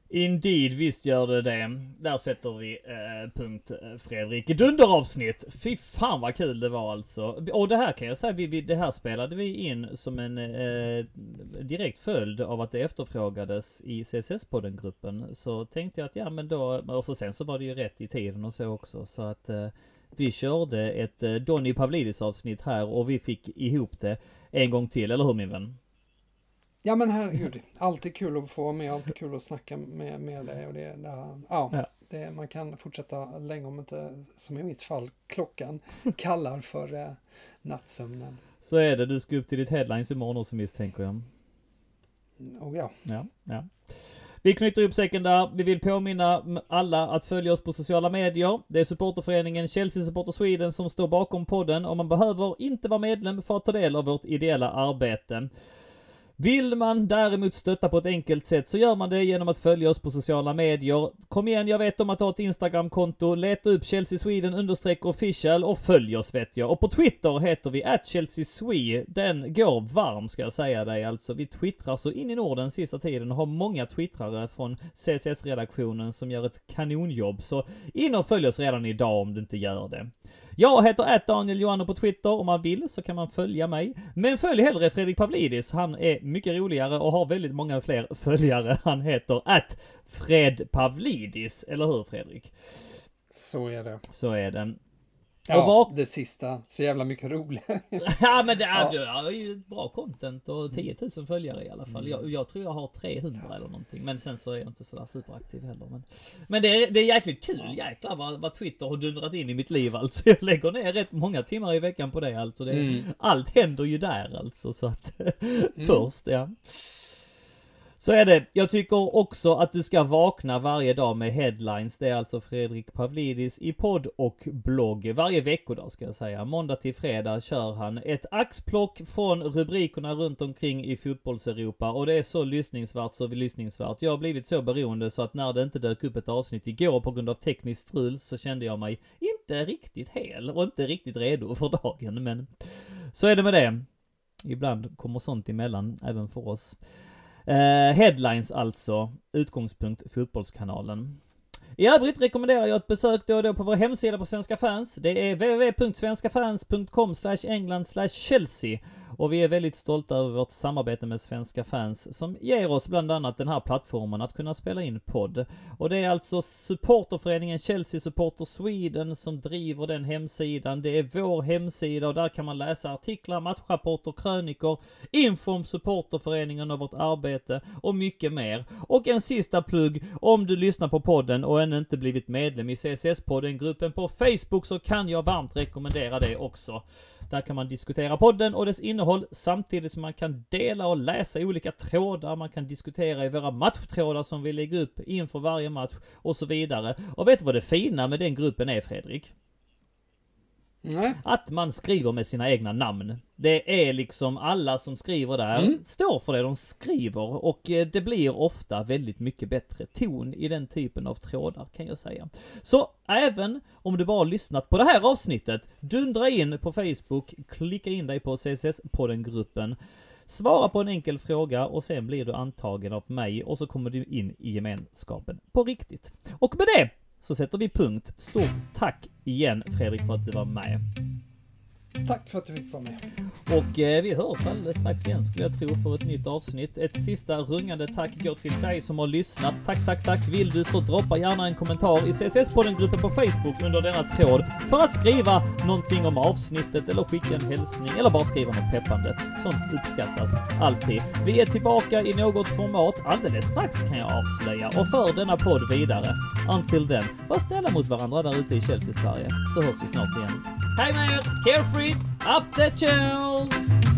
Indeed, visst gör det det. Där sätter vi eh, punkt eh, Fredrik. Dunderavsnitt! Fy fan vad kul det var alltså. Och det här kan jag säga, vi, vi, det här spelade vi in som en eh, direkt följd av att det efterfrågades i CSS-podden-gruppen. Så tänkte jag att ja men då, och så sen så var det ju rätt i tiden och så också. Så att eh, vi körde ett eh, Donny Pavlidis avsnitt här och vi fick ihop det en gång till, eller hur min vän? Ja men herregud, alltid kul att få vara med, alltid kul att snacka med, med dig. Och det, det, ja, ja. Det, man kan fortsätta länge om inte, som i mitt fall, klockan kallar för eh, nattsömnen. Så är det, du ska upp till ditt headlines imorgon också misstänker jag. Oh ja. Ja, ja. Vi knyter upp säcken där. Vi vill påminna alla att följa oss på sociala medier. Det är supporterföreningen Chelsea Supporter Sweden som står bakom podden och man behöver inte vara medlem för att ta del av vårt ideella arbete. Vill man däremot stötta på ett enkelt sätt så gör man det genom att följa oss på sociala medier. Kom igen, jag vet om att ha ett Instagramkonto. Leta upp Chelsea Sweden understreck official och följ oss vet jag. Och på Twitter heter vi at Chelsea Den går varm ska jag säga dig alltså. Vi twittrar så in i Norden sista tiden och har många twittrare från CSS-redaktionen som gör ett kanonjobb. Så in och följ oss redan idag om du inte gör det. Jag heter att Daniel Johanno på Twitter. Om man vill så kan man följa mig. Men följ hellre Fredrik Pavlidis. Han är mycket roligare och har väldigt många fler följare. Han heter att Fred Pavlidis. Eller hur Fredrik? Så är det. Så är det. Ja, var... det sista. Så jävla mycket roligare. ja, men det är, ja. ju bra content och 10 000 följare i alla fall. Mm. Jag, jag, tror jag har 300 ja. eller någonting. Men sen så är jag inte sådär superaktiv heller. Men, men det, är, det är jäkligt kul. Ja. Jäklar vad, vad Twitter har dundrat in i mitt liv alltså. Jag lägger ner rätt många timmar i veckan på det alltså. Det, mm. Allt händer ju där alltså. Så att mm. först, ja. Så är det. Jag tycker också att du ska vakna varje dag med headlines. Det är alltså Fredrik Pavlidis i podd och blogg. Varje veckodag ska jag säga. Måndag till fredag kör han ett axplock från rubrikerna runt omkring i fotbolls-Europa. Och det är så lyssningsvärt, så lyssningsvärt. Jag har blivit så beroende så att när det inte dök upp ett avsnitt igår på grund av tekniskt strul så kände jag mig inte riktigt hel och inte riktigt redo för dagen. Men så är det med det. Ibland kommer sånt emellan, även för oss. Eh, headlines alltså, utgångspunkt Fotbollskanalen. I övrigt rekommenderar jag ett besök då och då på vår hemsida på Svenska fans. Det är www.svenskafans.com england chelsea och vi är väldigt stolta över vårt samarbete med svenska fans som ger oss bland annat den här plattformen att kunna spela in podd. Och det är alltså supporterföreningen Chelsea Supporter Sweden som driver den hemsidan. Det är vår hemsida och där kan man läsa artiklar, matchrapporter, krönikor, info om supporterföreningen och vårt arbete och mycket mer. Och en sista plugg, om du lyssnar på podden och ännu inte blivit medlem i CSS-podden gruppen på Facebook så kan jag varmt rekommendera det också. Där kan man diskutera podden och dess innehåll samtidigt som man kan dela och läsa olika trådar. Man kan diskutera i våra matchtrådar som vi lägger upp inför varje match och så vidare. Och vet du vad det fina med den gruppen är Fredrik? Nej. Att man skriver med sina egna namn. Det är liksom alla som skriver där mm. står för det de skriver och eh, det blir ofta väldigt mycket bättre ton i den typen av trådar kan jag säga. Så även om du bara lyssnat på det här avsnittet, dundra in på Facebook, klicka in dig på CSS-podden-gruppen, svara på en enkel fråga och sen blir du antagen av mig och så kommer du in i gemenskapen på riktigt. Och med det så sätter vi punkt. Stort tack igen Fredrik för att du var med. Tack för att du fick vara med. Och eh, vi hörs alldeles strax igen skulle jag tro för ett nytt avsnitt. Ett sista rungande tack går till dig som har lyssnat. Tack, tack, tack. Vill du så droppa gärna en kommentar i CSS-podden-gruppen på Facebook under denna tråd för att skriva någonting om avsnittet eller skicka en hälsning eller bara skriva något peppande. Sånt uppskattas alltid. Vi är tillbaka i något format alldeles strax kan jag avslöja och för denna podd vidare. Until then, var snälla mot varandra där ute i Chelsea, Sverige, så hörs vi snart igen. Hej med er! Carefree! Up the chills!